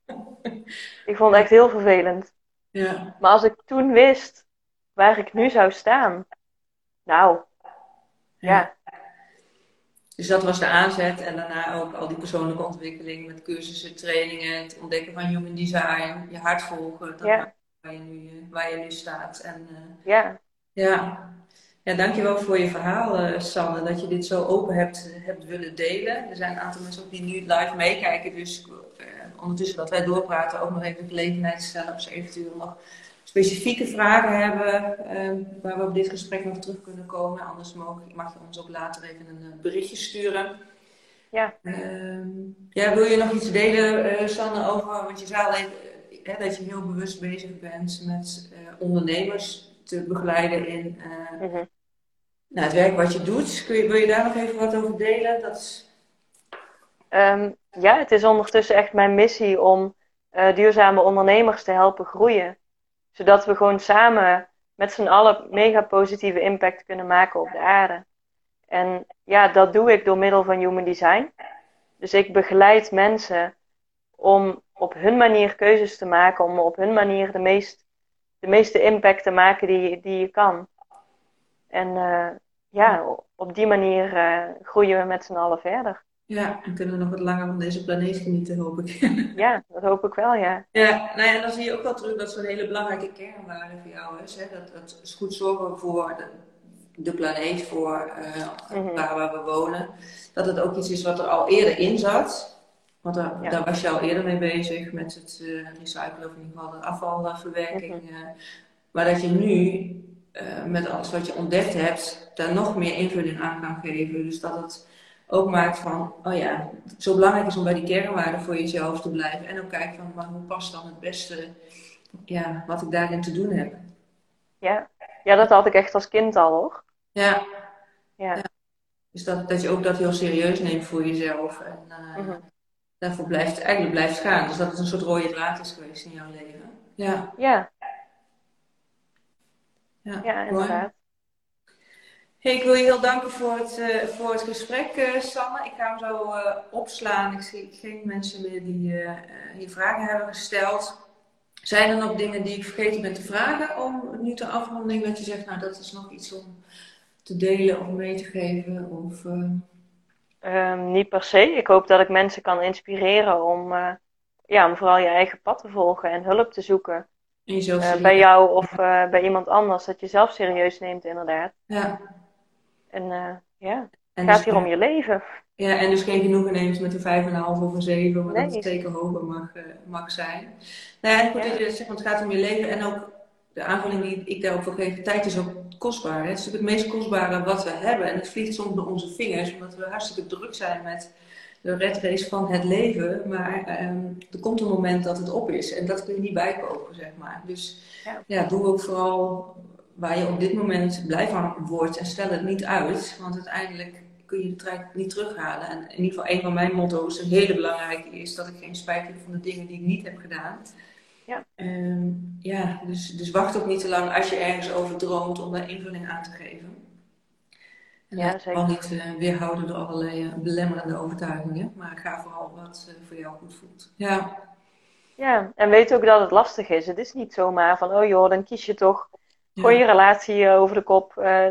Ik vond het echt heel vervelend. Ja, Maar als ik toen wist waar ik nu zou staan, nou, ja, Dus dat was de aanzet en daarna ook al die persoonlijke ontwikkeling met cursussen, trainingen, het ontdekken van human design, je hart volgen, dat Ja. waar, je nu, eh, waar je nu staat. En, eh, ja, ja. ja, dankjewel voor je verhaal, Sanne, dat je dit zo open hebt, hebt willen delen. Er zijn een aantal mensen ook die nu live meekijken, dus eh, ondertussen dat wij doorpraten ook nog even de gelegenheid stellen of ze eventueel nog specifieke vragen hebben eh, waar we op dit gesprek nog terug kunnen komen. Anders mag, mag je ons ook later even een eh, berichtje sturen. ja. Ehm, ja, wil je nog iets delen, eh, Sanne, over, want je zei al even eh, dat je heel bewust bezig bent met ondernemers te begeleiden in mhm. nou, het werk wat je doet. Kun je, wil je daar nog even wat over delen? Dat is, Ehm, ja, het is ondertussen echt mijn missie om duurzame ondernemers te helpen groeien. Zodat we gewoon samen met z'n allen mega positieve impact kunnen maken op de aarde. En ja, dat doe ik door middel van Human Design. Dus ik begeleid mensen om op hun manier keuzes te maken, om op hun manier de, meest, de meeste impact te maken die, die je kan. En eh, ja, op die manier eh, groeien we met z'n allen verder. Ja, en kunnen we nog wat langer van deze planeet genieten, hoop ik. Ja, dat hoop ik wel, ja. Ja, nou ja, en dan zie je ook wel terug dat zo'n hele belangrijke kernwaarde voor jou is. Hè? Dat, dat is goed zorgen voor de, de planeet, voor eh Mhm. waar we wonen. Dat het ook iets is wat er al eerder in zat. Want daar, Ja. daar was je al eerder mee bezig met het eh, recyclen of in ieder geval de afvalverwerking. Mhm. eh. maar dat je nu met alles wat je ontdekt hebt, daar nog meer invulling aan kan geven. Dus dat het ook maakt van, oh ja, zo belangrijk is om bij die kernwaarden voor jezelf te blijven. En ook kijken van, maar hoe past dan het beste, ja, wat ik daarin te doen heb. Ja. ja, dat had ik echt als kind al hoor. Ja, Ja. dus dat, dat je ook dat heel serieus neemt voor jezelf. En eh, Mhm. daarvoor blijft, eigenlijk blijft gaan. Dus dat het een soort rode draad is geweest in jouw leven. Ja, Ja, Ja, ja inderdaad. Hey, ik wil je heel danken voor het, uh, voor het gesprek, uh, Sanne. Ik ga hem zo uh, opslaan. Ik zie geen mensen meer die hier vragen hebben gesteld. Zijn er nog dingen die ik vergeten ben te vragen om nu te afronding? Dat je zegt, nou dat is nog iets om te delen of mee te geven? Of, um, niet per se. Ik hoop dat ik mensen kan inspireren om, ja, om vooral je eigen pad te volgen en hulp te zoeken. bij jou of bij iemand anders. Dat je zelf serieus neemt, inderdaad. Ja. En uh, ja, het gaat dus hier om je leven. Ja, en dus geen genoegen neemt met een 5,5 of een 7, maar dat het zeker hoger mag, uh, mag zijn. Nou ja, goed ja. dat je zegt, want het gaat om je leven. En ook de aanvulling die ik daarop wil geven, tijd is ook kostbaar. Hè? Het is natuurlijk het meest kostbare wat we hebben. En het vliegt soms door onze vingers, omdat we hartstikke druk zijn met de red race van het leven. Maar um, er komt een moment dat het op is. En dat kun je niet bijkopen, zeg maar. Dus ja, ja doe ook vooral waar je op dit moment blij van wordt en stel het niet uit. Want uiteindelijk kun je de trein niet terughalen. En in ieder geval een van mijn motto's, een hele belangrijke, is dat ik geen spijt heb van de dingen die ik niet heb gedaan. Ja. Um, ja, dus, dus wacht ook niet te lang als je ergens over droomt om daar invulling aan te geven. En ja, zeker. niet uh, weerhouden door allerlei uh, belemmerende overtuigingen, maar ga vooral wat uh, voor jou goed voelt. Ja. Ja, en weet ook dat het lastig is. Het is niet zomaar van, oh joh, dan kies je toch Gooi je relatie eh, over de kop. Uh,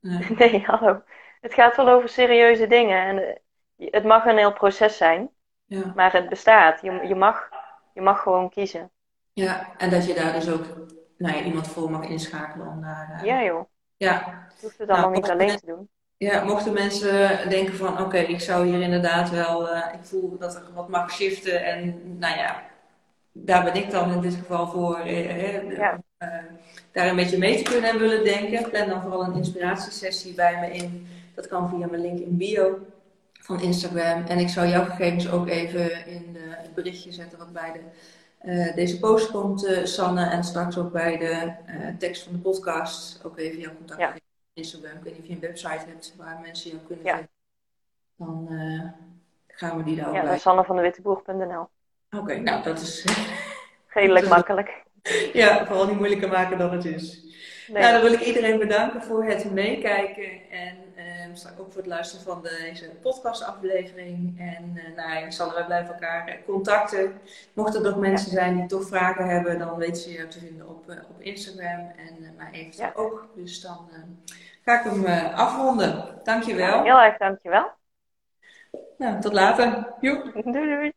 nee, hallo. Het gaat wel over serieuze dingen. En eh, het mag een heel proces zijn. Ja. Maar het bestaat. Je, je, mag, je mag gewoon kiezen. Ja, en dat je daar dus ook nou ja, iemand voor mag inschakelen om daar... ja, joh. Ja. Je hoeft het allemaal nou, niet alleen te doen. Ja, mochten mensen denken van oké, ik zou hier inderdaad wel, uh, ik voel dat er wat mag shiften en nou ja, daar ben ik dan in dit geval voor. Eh, ja daar een beetje mee te kunnen en willen denken, plan dan vooral een inspiratiesessie bij me in. Dat kan via mijn link in bio van Instagram. En ik zal jouw gegevens ook even in de, het berichtje zetten wat bij de, uh, deze post komt, uh, Sanne. En straks ook bij de tekst van de podcast ook even jouw contact ja. op Instagram. Ik weet niet of je een website hebt waar mensen jou kunnen ja. Dan gaan we die daar ook ja, bij. sannevandewittenboer.nl Oké, okay, nou dat is... Redelijk makkelijk. Ja, vooral niet moeilijker maken dan het is. Nee. Nou, dan wil ik iedereen bedanken voor het meekijken en uh, ook voor het luisteren van deze podcastaflevering. En uh, nou ja, wij blijven elkaar eh, contacten. Mochten er nog mensen zijn die toch vragen hebben, dan weten ze je te vinden op, uh, op Instagram en uh, mij even ja. ook. Dus dan ga ik hem afronden. Dankjewel. Ja, heel erg dankjewel. Nou, tot later. Joep. Doei doei.